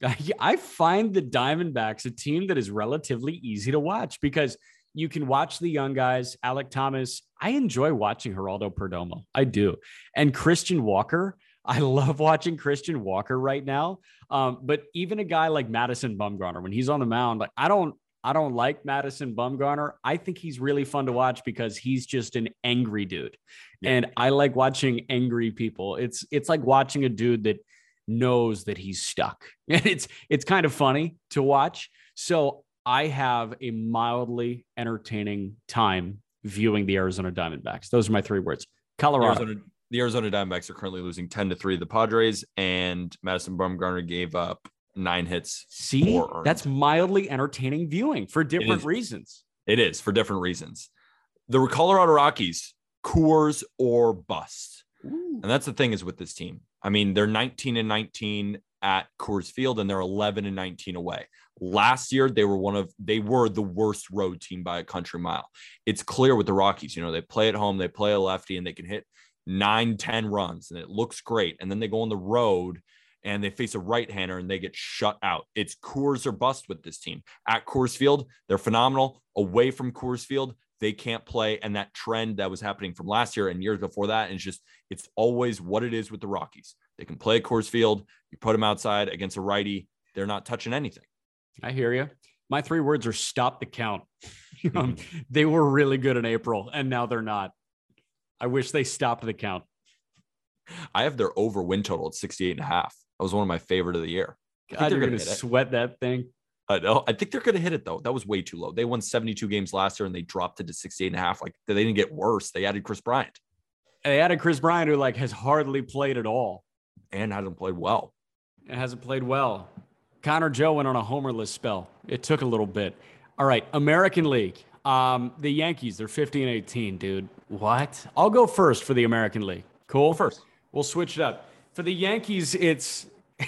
I find the Diamondbacks a team that is relatively easy to watch because you can watch the young guys, Alek Thomas. I enjoy watching Geraldo Perdomo. I do. And Christian Walker. I love watching Christian Walker right now. Um, but even a guy like Madison Bumgarner, when he's on the mound, like I don't I don't like Madison Bumgarner. I think he's really fun to watch because he's just an angry dude. Yeah. And I like watching angry people. It's it's like watching a dude that knows that he's stuck. And it's it's kind of funny to watch. So I have a mildly entertaining time viewing the Arizona Diamondbacks. Those are my three words. Colorado. Arizona, the Arizona Diamondbacks are currently losing 10 to 3 to the Padres, and Madison Bumgarner gave up nine hits. See, that's mildly entertaining viewing for different reasons. It is for different reasons. The Colorado Rockies, Coors or bust. Ooh. And that's the thing is with this team. I mean, they're 19 and 19 at Coors Field and they're 11 and 19 away. Last year, they were one of they were the worst road team by a country mile. It's clear with the Rockies, you know, they play at home, they play a lefty, and they can hit nine, 10 runs, and it looks great. And then they go on the road and they face a right hander and they get shut out. It's Coors or bust with this team. At Coors Field, they're phenomenal. Away from Coors Field, they can't play. And that trend that was happening from last year and years before that, is just it's always what it is with the Rockies. They can play at Coors Field. You put them outside against a righty, they're not touching anything. I hear you. My three words are stop the count. they were really good in April and now they're not. I wish they stopped the count. I have their over win total at 68 and a half. That was one of my favorite of the year. God, you're going to sweat that thing. I know. I think they're going to hit it though. That was way too low. They won 72 games last year and they dropped it to 68 and a half. Like they didn't get worse. They added Chris Bryant. And They added Chris Bryant, who like has hardly played at all. And hasn't played well. It hasn't played well. Connor Joe went on a homerless spell. It took a little bit. All right, American League. Um, the Yankees, they're 50 and 18, dude. What? I'll go first for the American League. Cool. First. We'll switch it up. For the Yankees, it's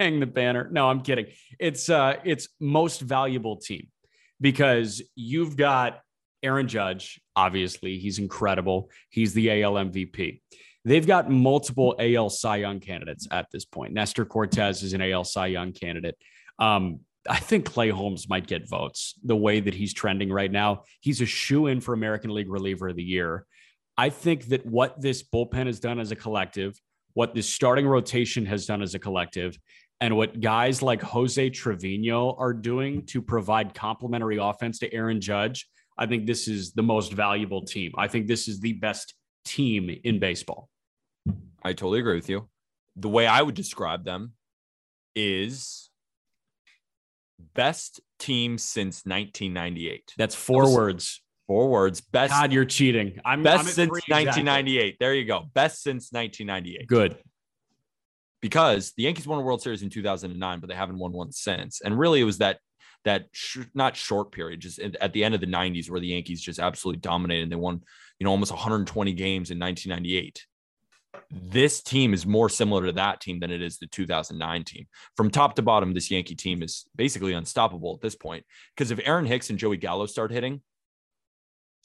hang the banner. No, I'm kidding. It's uh it's most valuable team because you've got Aaron Judge, obviously, he's incredible. He's the AL MVP. They've got multiple AL Cy Young candidates at this point. Nestor Cortes is an AL Cy Young candidate. Um, I think Clay Holmes might get votes the way that he's trending right now. He's a shoe in for American League reliever of the year. I think that what this bullpen has done as a collective, what this starting rotation has done as a collective, and what guys like Jose Trevino are doing to provide complementary offense to Aaron Judge, I think this is the most valuable team. I think this is the best team in baseball. I totally agree with you. The way I would describe them is best team since 1998. That's four that words. Four words. Best. God, you're cheating. I'm best I'm since 1998. Exactly. There you go. Best since 1998. Good. Because the Yankees won a World Series in 2009, but they haven't won one since. And really, it was that that sh- not short period, just at the end of the 90s, where the Yankees just absolutely dominated. They won, you know, almost 120 games in 1998 this team is more similar to that team than it is the 2009 team. From top to bottom, this Yankee team is basically unstoppable at this point. Because if Aaron Hicks and Joey Gallo start hitting,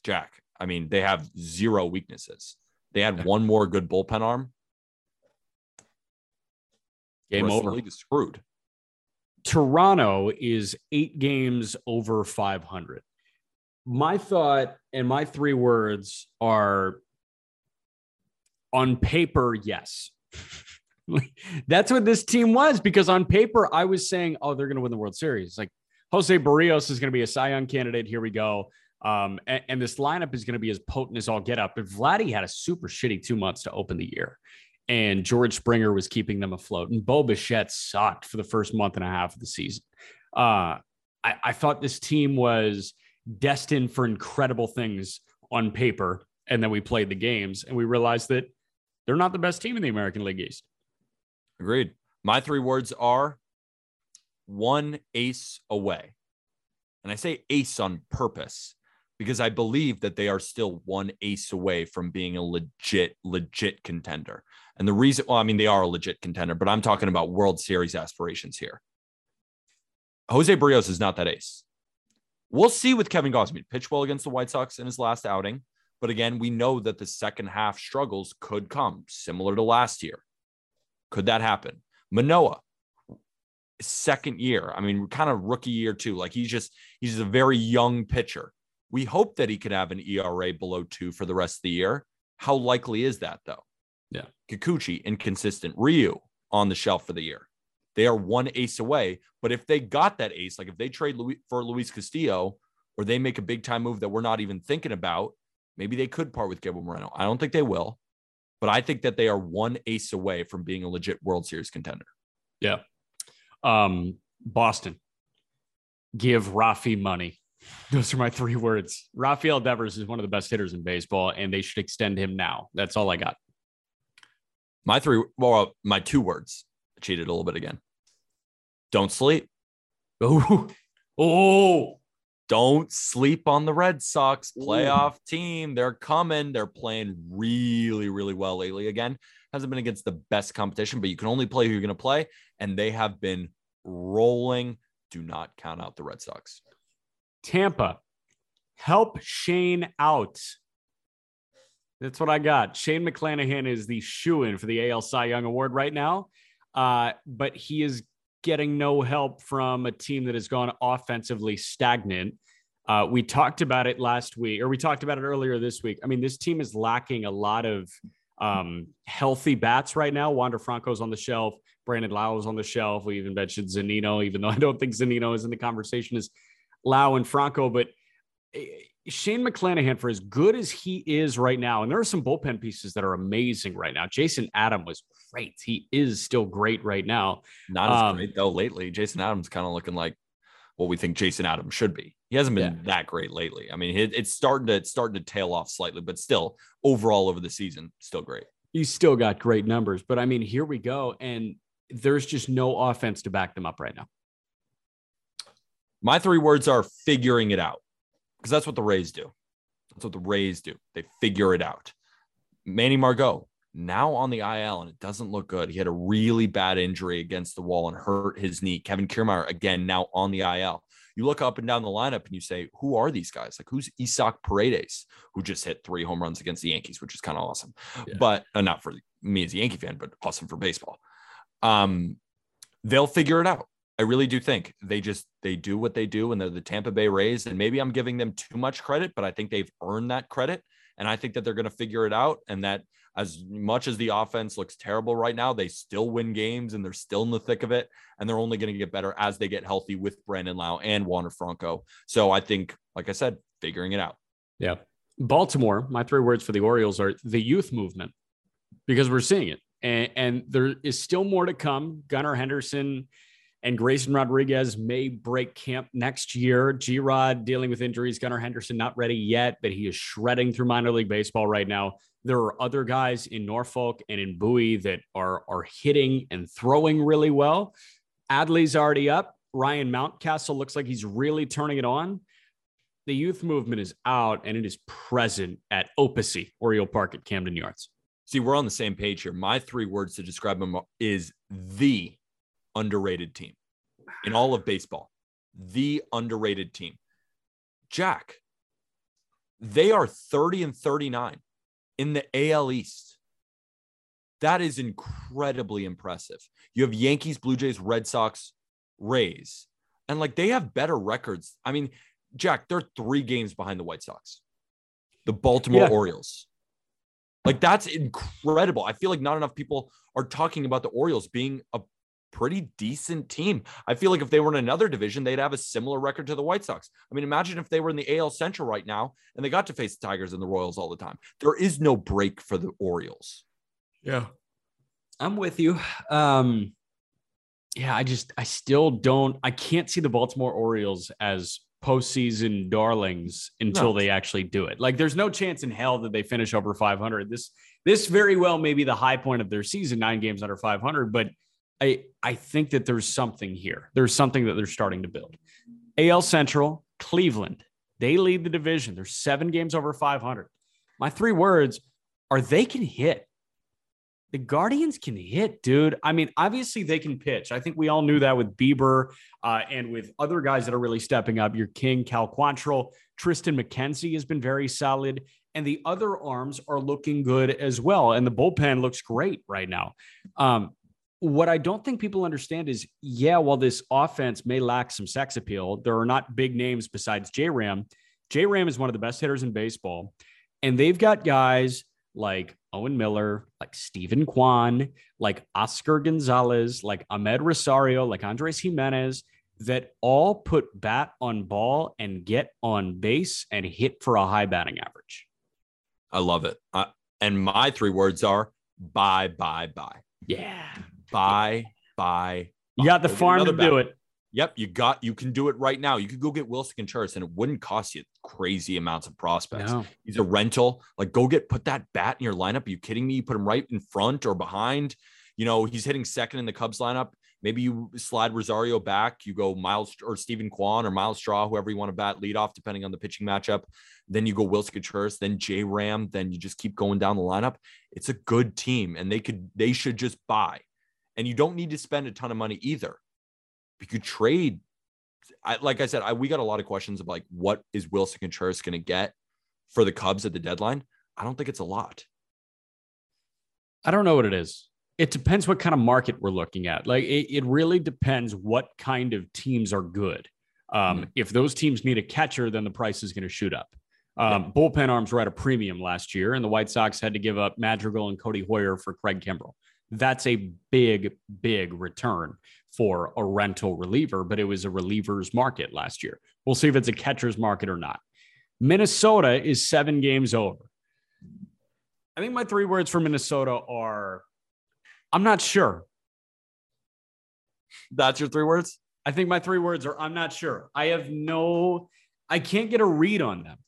Jack, I mean, they have zero weaknesses. They had one more good bullpen arm. Game over. league is screwed. Toronto is eight games over 500. My thought and my three words are on paper, yes. That's what this team was because on paper, I was saying, oh, they're going to win the World Series. Like Jose Berrios is going to be a Cy Young candidate. Here we go. Um, and, and, this lineup is going to be as potent as all get up. But Vladdy had a super shitty two months to open the year, and George Springer was keeping them afloat. And Bo Bichette sucked for the first month and a half of the season. Uh, I, I thought this team was destined for incredible things on paper. And then we played the games and we realized that they're not the best team in the American League East. Agreed. My three words are one ace away. And I say ace on purpose because I believe that they are still one ace away from being a legit, legit contender. And the reason, well, I mean, they are a legit contender, but I'm talking about World Series aspirations here. Jose Berrios is not that ace. We'll see with Kevin Gausman. Pitch well against the White Sox in his last outing. But again, we know that the second half struggles could come similar to last year. Could that happen? Manoah, second year. I mean, kind of rookie year too. Like he's just, he's a very young pitcher. We hope that he could have an ERA below two for the rest of the year. How likely is that though? Yeah. Kikuchi, inconsistent. Ryu on the shelf for the year. They are one ace away. But if they got that ace, like if they trade Luis, for Luis Castillo or they make a big time move that we're not even thinking about, maybe they could part with Gabriel Moreno. I don't think they will, but I think that they are one ace away from being a legit World Series contender. Yeah. Um, Boston, give Rafi money. Those are my three words. Rafael Devers is one of the best hitters in baseball, and they should extend him now. That's all I got. My three, well, my two words. I cheated a little bit again. Don't sleep. Oh, oh, don't sleep on the Red Sox playoff Ooh. team. They're coming. They're playing really, really well lately. Again, hasn't been against the best competition, but you can only play who you're going to play. And they have been rolling. Do not count out the Red Sox. Tampa, help Shane out. That's what I got. Shane McClanahan is the shoe in for the AL Cy Young Award right now. Uh, but he is getting no help from a team that has gone offensively stagnant. Uh, we talked about it last week, or we talked about it earlier this week. I mean, this team is lacking a lot of um, healthy bats right now. Wander Franco's on the shelf. Brandon Lowe is on the shelf. We even mentioned Zunino, even though I don't think Zunino is in the conversation as Lowe and Franco. But eh, Shane McClanahan, for as good as he is right now, and there are some bullpen pieces that are amazing right now. Jason Adam was great. He is still great right now. Not as um, great though lately. Jason Adams kind of looking like what we think Jason Adams should be. He hasn't been yeah. that great lately. I mean, it, it's starting to it's starting to tail off slightly, but still overall over the season, still great. He's still got great numbers, but I mean, here we go, and there's just no offense to back them up right now. My three words are figuring it out because that's what the Rays do. That's what the Rays do. They figure it out. Manny Margot now on the IL, and it doesn't look good. He had a really bad injury against the wall and hurt his knee. Kevin Kiermaier again now on the IL. You look up and down the lineup and you say, who are these guys? Like who's Isaac Paredes, who just hit three home runs against the Yankees, which is kind of awesome. Yeah. But uh, not for me as a Yankee fan, but awesome for baseball. Um, they'll figure it out. I really do think they just they do what they do and they're the Tampa Bay Rays and maybe I'm giving them too much credit but I think they've earned that credit and I think that they're going to figure it out and that as much as the offense looks terrible right now they still win games and they're still in the thick of it and they're only going to get better as they get healthy with Brandon Lowe and Wander Franco. So I think like I said figuring it out. Yeah. Baltimore, my three words for the Orioles are the youth movement because we're seeing it. And, and there is still more to come. Gunnar Henderson and Grayson Rodriguez may break camp next year. G Rod dealing with injuries. Gunnar Henderson not ready yet, but he is shredding through minor league baseball right now. There are other guys in Norfolk and in Bowie that are, are hitting and throwing really well. Adley's already up. Ryan Mountcastle looks like he's really turning it on. The youth movement is out and it is present at OPACY, Oriole Park at Camden Yards. See, we're on the same page here. My three words to describe them is the underrated team in all of baseball. The underrated team. Jack, they are 30 and 39 in the AL East. That is incredibly impressive. You have Yankees, Blue Jays, Red Sox, Rays, and like they have better records. I mean, Jack, they're three games behind the White Sox, the Baltimore yeah. Orioles. Like that's incredible. I feel like not enough people are talking about the Orioles being a pretty decent team. I feel like if they were in another division, they'd have a similar record to the White Sox. I mean, imagine if they were in the AL Central right now and they got to face the Tigers and the Royals all the time. There is no break for the Orioles. Yeah. I'm with you. Um, yeah, I just I still don't I can't see the Baltimore Orioles as postseason darlings until No. they actually do it. Like there's no chance in hell that they finish over 500. This this very well may be the high point of their season, nine games under 500, but I I think that there's something here. There's something that they're starting to build. AL Central, Cleveland, they lead the division. They're seven games over 500. My three words are they can hit. The Guardians can hit, dude. I mean, obviously they can pitch. I think we all knew that with Bieber uh, and with other guys that are really stepping up. Your King, Cal Quantrill, Triston McKenzie has been very solid, and the other arms are looking good as well. And the bullpen looks great right now. Um, what I don't think people understand is, yeah, while this offense may lack some sex appeal, there are not big names besides J Ram. J Ram is one of the best hitters in baseball, and they've got guys like Owen Miller, like Steven Kwan, like Oscar Gonzalez, like Amed Rosario, like Andres Gimenez, that all put bat on ball and get on base and hit for a high batting average. I love it. Uh, and my three words are bye, bye, bye, Yeah. Bye, buy. You got the farm to do it. Yep, you got you can do it right now. You could go get Willson Contreras and it wouldn't cost you crazy amounts of prospects. No. He's a rental. Like go get put that bat in your lineup. Are you kidding me? You put him right in front or behind. You know, he's hitting second in the Cubs lineup. Maybe you slide Rosario back. You go Myles or Steven Kwan or Myles Straw, whoever you want to bat lead off, depending on the pitching matchup. Then you go Willson Contreras, then J Ram. Then you just keep going down the lineup. It's a good team, and they could they should just buy. And you don't need to spend a ton of money either. You could trade I, like I said, I, we got a lot of questions of like, what is Willson Contreras going to get for the Cubs at the deadline? I don't think it's a lot. I don't know what it is. It depends what kind of market we're looking at. Like it, it really depends what kind of teams are good. Um, Mhm. If those teams need a catcher, then the price is going to shoot up. Um, Bullpen arms were at a premium last year, and the White Sox had to give up Madrigal and Codi Heuer for Craig Kimbrel. That's a big, big return for a rental reliever, but it was a reliever's market last year. We'll see if it's a catcher's market or not. Minnesota is seven games over. I think my three words for Minnesota are I'm not sure. That's your three words? I think my three words are I'm not sure. I have no, I can't get a read on them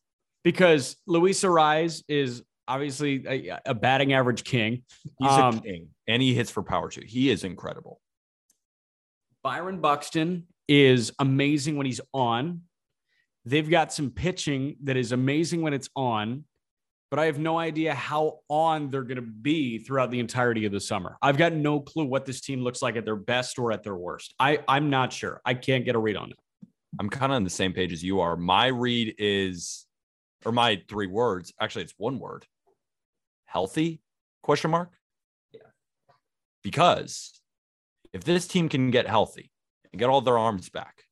because Luis Arraez is obviously a, a batting average king. He's Um, a king and he hits for power too. He is incredible. Byron Buxton is amazing when he's on. They've got some pitching that is amazing when it's on, but I have no idea how on they're going to be throughout the entirety of the summer. I've got no clue what this team looks like at their best or at their worst. I, I'm not sure. I can't get a read on it. I'm kind of on the same page as you are. My read is, or my three words, actually, it's one word healthy question mark. Because if this team can get healthy and get all their arms back,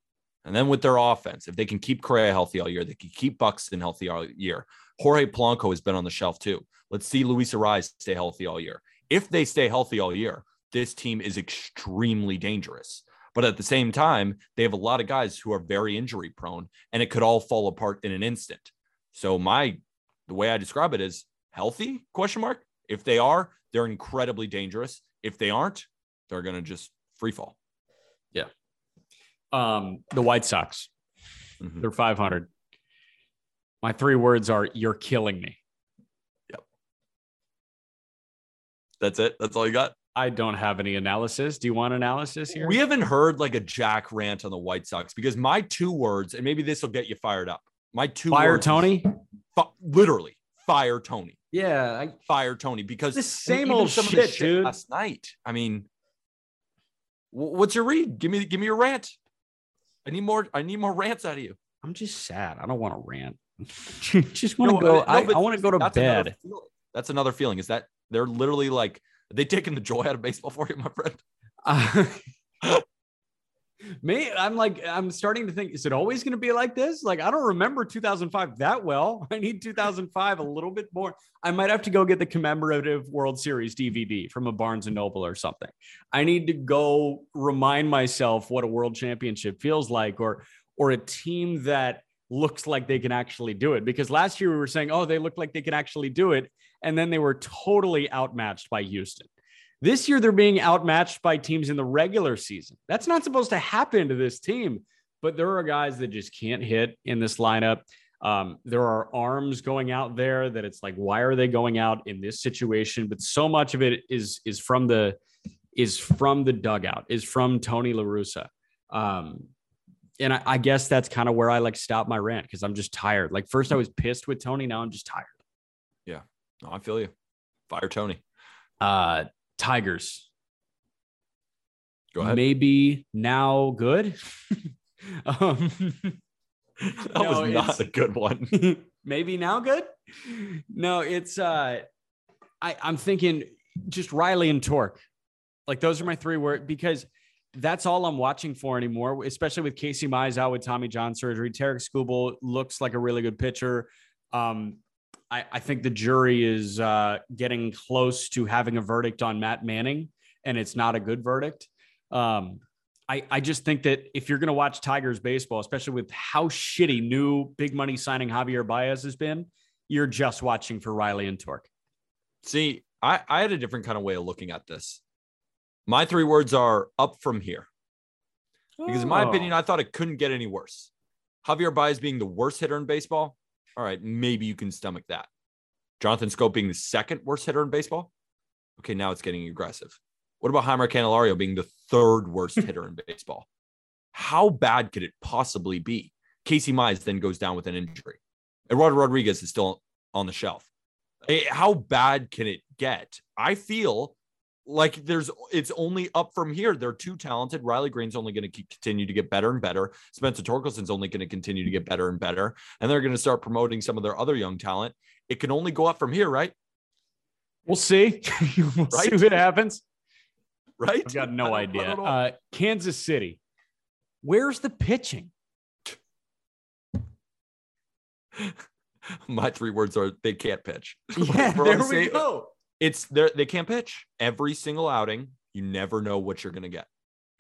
and then with their offense, if they can keep Correa healthy all year, they can keep Buxton healthy all year. Jorge Polanco has been on the shelf too. Let's see Luis Arraez stay healthy all year. If they stay healthy all year, this team is extremely dangerous. But at the same time, they have a lot of guys who are very injury prone, and it could all fall apart in an instant. So my the way I describe it is healthy question mark. If they are, they're incredibly dangerous. If they aren't, they're gonna just free fall. Yeah. Um, the White Sox, Mhm. they're 500. My three words are you're killing me. Yep. That's it. That's all you got. I don't have any analysis. Do you want analysis here? We haven't heard like a Jack rant on the White Sox because my two words, and maybe this will get you fired up. My two Fire words Tony? fi- literally fire Tony, Yeah, I, fire Tony because The same old some of the shit, dude. last night. I mean, what's your read? Give me, give me your rant. I need more. I need more rants out of you. I'm just sad. I don't want to rant. just want to No, go. no, I, I want to go to that's bed. feeling. That's another feeling. Is that they're literally like they taking the joy out of baseball for you, my friend? Uh, Me, I'm like, I'm starting to think, is it always going to be like this? Like, I don't remember 2005 that well. I need 2005 a little bit more. I might have to go get the commemorative World Series DVD from a Barnes and Noble or something. I need to go remind myself what a world championship feels like, or or a team that looks like they can actually do it. Because last year we were saying, oh, they look like they can actually do it, and then they were totally outmatched by Houston. This year, they're being outmatched by teams in the regular season. That's not supposed to happen to this team, but there are guys that just can't hit in this lineup. Um, there are arms going out there that it's like, why are they going out in this situation? But so much of it is is from the is from the dugout, is from Tony La Russa. Um, and I, I guess that's kind of where I like stop my rant because I'm just tired. Like first I was pissed with Tony, now I'm just tired. Yeah, no, I feel you. Fire Tony. Uh, Tigers. Go ahead. Maybe now good. um, that no, was not a good one. maybe now good. No, it's uh, I I'm thinking just Riley and Torque. Like those are my three words because that's all I'm watching for anymore, especially with Casey Mize out with Tommy John surgery. Tarik Skubal looks like a really good pitcher. Um, I, I think the jury is uh, getting close to having a verdict on Matt Manning, and it's not a good verdict. Um, I, I just think that if you're going to watch Tigers baseball, especially with how shitty new big money signing Javier Baez has been, you're just watching for Riley and Torque. See, I, I had a different kind of way of looking at this. My three words are up from here. Because in my Oh. opinion, I thought it couldn't get any worse. Javier Baez being the worst hitter in baseball. All right, maybe you can stomach that. Jonathan Schoop being the second worst hitter in baseball. Okay, now it's getting aggressive. What about Jeimer Candelario being the third worst hitter in baseball? How bad could it possibly be? Casey Mize then goes down with an injury. Eduardo Rodriguez is still on the shelf. Eh, How bad can it get? I feel like there's it's only up from here. They're too talented. Riley Greene's only going to continue to get better and better. Spencer Torkelson's only going to continue to get better and better. And they're going to start promoting some of their other young talent. It can only go up from here, right? We'll see. we'll see what happens. Right? I've got no I idea. don't. Uh, Kansas City. Where's the pitching? My three words are they can't pitch. Yeah, there we same- go. It's there. They can't pitch every single outing. You never know what you're going to get.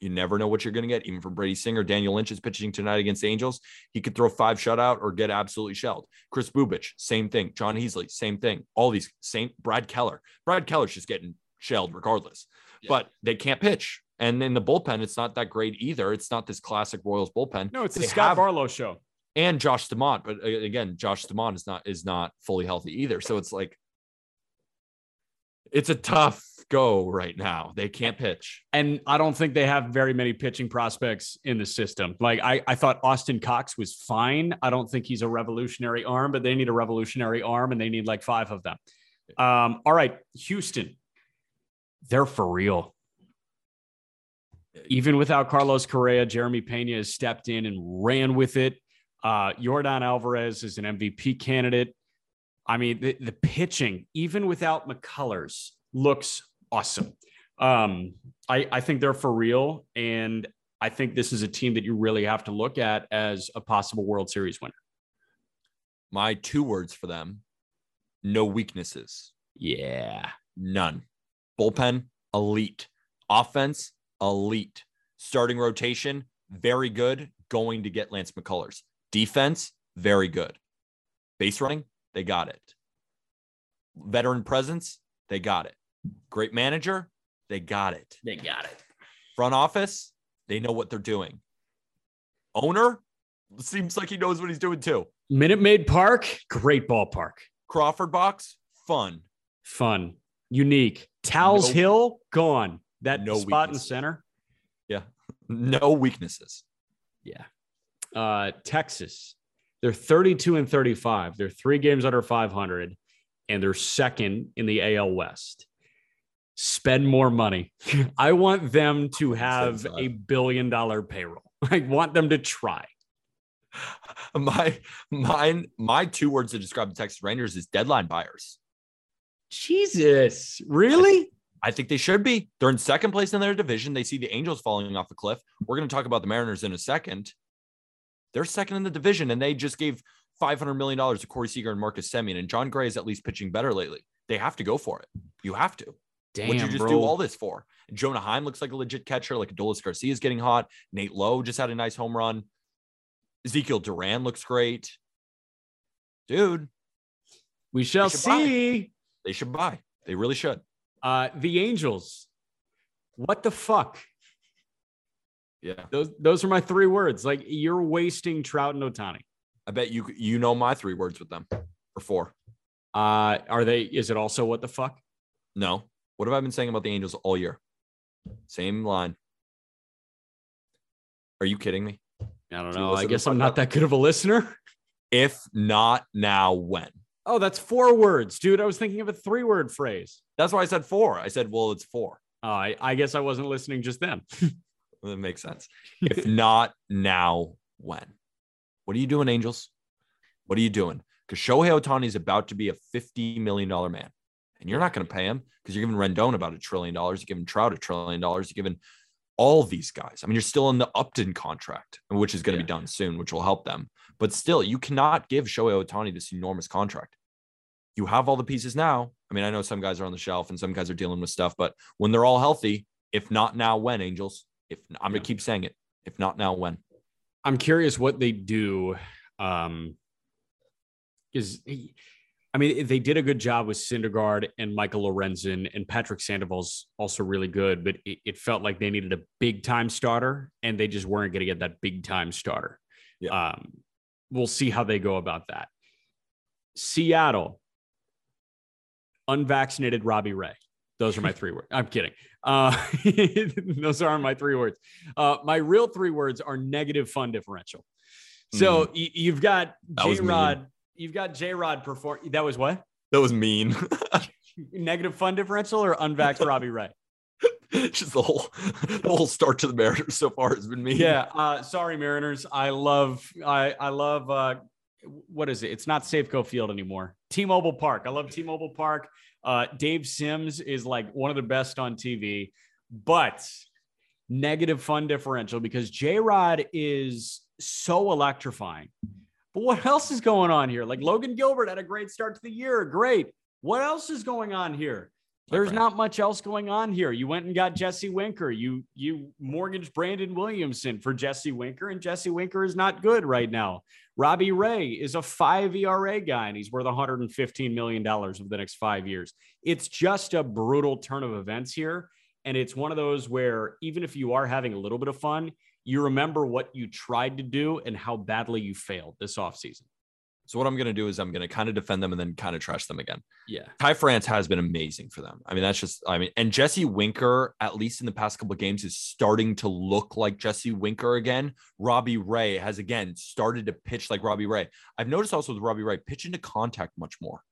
You never know what you're going to get. Even from Brady Singer, Daniel Lynch is pitching tonight against Angels. He could throw five shutout or get absolutely shelled. Kris Bubic, same thing. Jon Heasley, same thing. All these same. Brad Keller. Brad Keller's just getting shelled regardless. Yeah. But they can't pitch. And in the bullpen, it's not that great either. It's not this classic Royals bullpen. No, it's the Scott have- Barlow show. and Josh Staumont. But uh, again, Josh Staumont is not is not fully healthy either. So it's like it's a tough go right now. They can't pitch. And I don't think they have very many pitching prospects in the system. Like I, I thought Austin Cox was fine. I don't think he's a revolutionary arm, but they need a revolutionary arm and they need like five of them. Um, all right, Houston. They're for real. Even without Carlos Correa, Jeremy Pena has stepped in and ran with it. Uh, Yordan Alvarez is an MVP candidate. I mean, the, the pitching, even without McCullers, looks awesome. Um, I, I think they're for real. And I think this is a team that you really have to look at as a possible World Series winner. My two words for them: no weaknesses, Yeah. none. Bullpen elite, offense elite, starting rotation very good. Going to get Lance McCullers. Defense very good. Base running they got it. Veteran presence they got it. Great manager they got it. They got it. Front office, they know what they're doing. Owner seems like he knows what he's doing too. Minute Maid Park, great ballpark. Crawford box, fun. Fun, unique. Tal's No- Hill, gone. That No spot in center. Yeah. No weaknesses. Yeah. Uh, Texas, they're 32 and 35. They're three games under 500, and they're second in the AL West. Spend more money. I want them to have a billion dollar payroll. I want them to try. My mine, my two words to describe the Texas Rangers is deadline buyers. Jesus, really? I think they should be. They're in second place in their division. They see the Angels falling off a cliff. We're going to talk about the Mariners in a second. They're second in the division, and they just gave $500 million to Corey Seager and Marcus Semien, and Jon Gray is at least pitching better lately. They have to go for it. You have to. Damn, What'd you just bro. do all this for? Jonah Heim looks like a legit catcher. Like Adolis Garcia is getting hot. Nate Lowe just had a nice home run. Ezekiel Duran looks great. Dude, we shall buy. see. they should buy. They really should. Uh, the Angels. What the fuck? Yeah. Those those are my three words. Like you're wasting Trout and Ohtani. I bet you you know my three words with them or four. Uh, are they? Is it also what the fuck? No. What have I been saying about the Angels all year? Same line. Are you kidding me? I don't Do know. I guess I'm not that good of a listener. If not now, when? Oh, that's four words, dude. I was thinking of a three word phrase. That's why I said four. I said, well, it's four. Oh, I, I guess I wasn't listening just then. That makes sense. If not now, when? What are you doing, Angels? What are you doing? Because Shohei Ohtani is about to be a $50 million man. And you're not going to pay him because you're giving Rendon about a trillion dollars. You're giving Trout a trillion dollars. You're giving all these guys. I mean, you're still in the Upton contract, which is going to Yeah. be done soon, which will help them. But still, you cannot give Shohei Ohtani this enormous contract. You have all the pieces now. I mean, I know some guys are on the shelf and some guys are dealing with stuff, but when they're all healthy, if not now, when, Angels? If I'm Yeah. going to keep saying it, if not now, when? I'm curious what they do. Um, is I mean, they did a good job with Syndergaard and Michael Lorenzen, and Patrick Sandoval's also really good, but it, it felt like they needed a big time starter, and they just weren't going to get that big time starter. Yeah. Um, we'll see how they go about that. Seattle, unvaccinated Robbie Ray. Those are my three words. I'm kidding. Uh, those aren't my three words. Uh, my real three words are negative fun differential. So y- you've got. J. Rod. You've got J Rod perform. That was what? That was mean. Negative fun differential or unvaxxed Robbie Ray? Just the whole the whole start to the Mariners so far has been mean. Yeah. Uh, sorry, Mariners. I love. I I love. Uh, what is it? It's not Safeco Field anymore. T-Mobile Park. I love T-Mobile Park. Uh, Dave Sims is like one of the best on TV, but negative fun differential because J Rod is so electrifying. But what else is going on here? Like Logan Gilbert had a great start to the year. Great. What else is going on here? There's not much else going on here. You went and got Jesse Winker. You you mortgaged Brandon Williamson for Jesse Winker, and Jesse Winker is not good right now. Robbie Ray is a five ERA guy, and he's worth 115 million dollars over the next five years. It's just a brutal turn of events here, and it's one of those where even if you are having a little bit of fun, you remember what you tried to do and how badly you failed this offseason. So what I'm gonna do is I'm gonna kind of defend them and then kind of trash them again. Yeah. Ty France has been amazing for them. I mean, that's just, I mean, and Jesse Winker, at least in the past couple of games, is starting to look like Jesse Winker again. Robbie Ray has again started to pitch like Robbie Ray. I've noticed also with Robbie Ray, pitch into contact much more.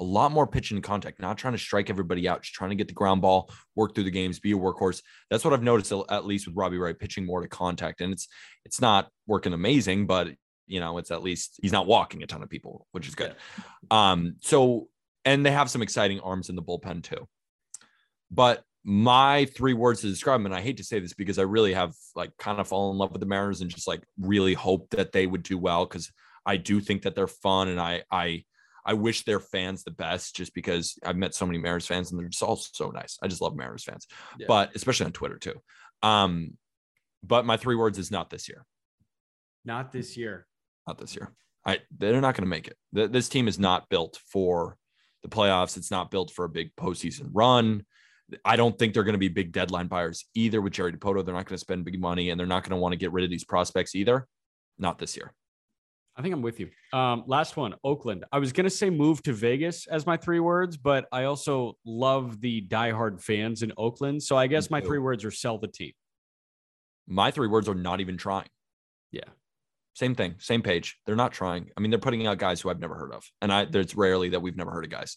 A lot more pitch into contact, not trying to strike everybody out, just trying to get the ground ball, work through the games, be a workhorse. That's what I've noticed at least with Robbie Ray pitching more to contact. And it's it's not working amazing, but you know, it's at least he's not walking a ton of people, which is good. Um, so and they have some exciting arms in the bullpen too. But my three words to describe them, and I hate to say this because I really have like kind of fallen in love with the Mariners and just like really hope that they would do well because I do think that they're fun and I I I wish their fans the best just because I've met so many Mariners fans and they're just all so nice. I just love Mariners fans, Yeah. but especially on Twitter too. Um, but my three words is not this year. Not this year. Not this year. I they're not going to make it. Th- This team is not built for the playoffs. It's not built for a big postseason run. I don't think they're going to be big deadline buyers either with Jerry Dipoto. They're not going to spend big money and they're not going to want to get rid of these prospects either. Not this year. I think I'm with you. Um, last one, Oakland. I was gonna say move to Vegas as my three words, but I also love the diehard fans in Oakland. So I guess my three words are sell the team. My three words are not even trying. Yeah. Same thing, same page. They're not trying. I mean, they're putting out guys who I've never heard of, and I there's rarely that we've never heard of guys.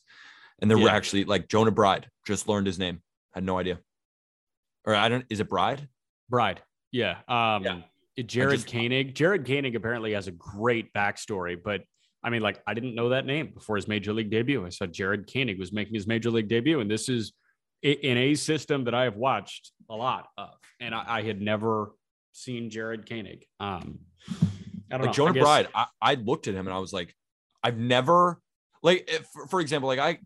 And they're Yeah. actually like Jonah Bride. Just learned his name. Had no idea. Or I don't. Is it Bride? Bride. Yeah. Um, Yeah. Jared just- Koenig. Jared Koenig apparently has a great backstory, but I mean, like, I didn't know that name before his major league debut. I saw Jared Koenig was making his major league debut, and this is in a system that I have watched a lot of, and I, I had never seen Jared Koenig. Um, I don't like know. Jonah I guess- Bride, I, I looked at him and I was like, I've never like eh, if, for, for example, like I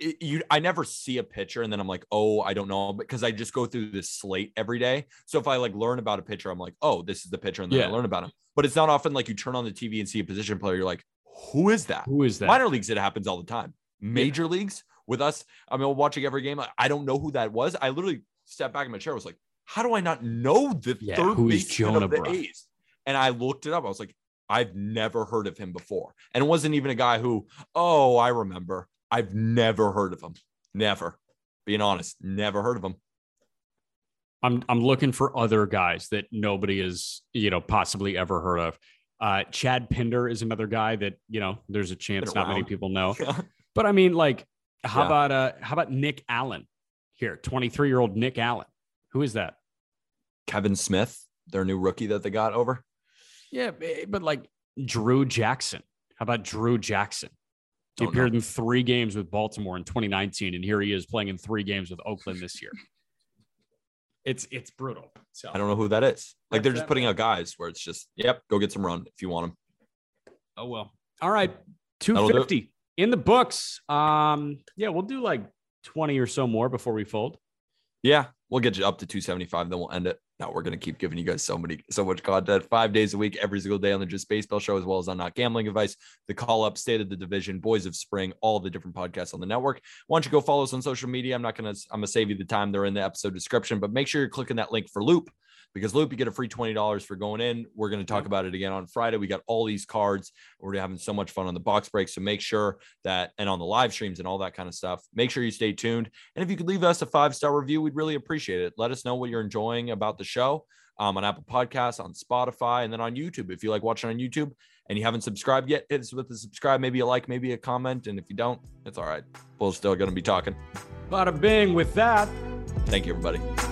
it- you I never see a pitcher and then I'm like, oh, I don't know because I just go through this slate every day. So if I like learn about a pitcher, I'm like, oh, this is the pitcher, and then I learn about him. But it's not often like you turn on the TV and see a position player, you're like, who is that? Who is that? Minor leagues, it happens all the time. Major leagues with us, I mean, watching every game, I don't know who that was. I literally stepped back in my chair, was like, how do I not know the Yeah, third who is baseman Jonah of the A's? And I looked it up. I was like, I've never heard of him before. And it wasn't even a guy who, oh, I remember. I've never heard of him. Never. Being honest, never heard of him. I'm I'm looking for other guys that nobody has you know possibly ever heard of. Uh, Chad Pinder is another guy that you know there's a chance not many people know. But I mean, like, how Yeah. about uh, how about Nick Allen here? 23 year old Nick Allen. Who is that? Kevin Smith, their new rookie that they got over. Yeah, but like Drew Jackson. How about Drew Jackson? He Don't know. appeared in three games with Baltimore in 2019, and here he is playing in three games with Oakland this year. It's it's brutal. So I don't know who that is. Like they're just putting out guys where it's just, yep, go get some run if you want them. Oh well. All right. That'll do it. 250 in the books. Um, yeah, we'll do like 20 or so more before we fold. Yeah, we'll get you up to 275, then we'll end it. Now we're gonna keep giving you guys so many, so much content, five days a week, every single day on the Just Baseball Show, as well as on Not Gambling Advice, the Call Up, State of the Division, Boys of Spring, all the different podcasts on the network. Why don't you go follow us on social media? I'm not gonna, I'm gonna save you the time. They're in the episode description, but make sure you're clicking that link for Loupe because Loupe, you get a free twenty dollars for going in. We're gonna talk about it again on Friday. We got all these cards. We're having so much fun on the box break, so make sure that, and on the live streams and all that kind of stuff. Make sure you stay tuned. And if you could leave us a five star review, we'd really appreciate it. Let us know what you're enjoying about the show um, on Apple Podcasts, on Spotify, and then on YouTube. If you like watching on YouTube and you haven't subscribed yet, hit us with a subscribe, maybe a like, maybe a comment. And if you don't, it's all right. We're still going to be talking. Bada bing with that. Thank you, everybody.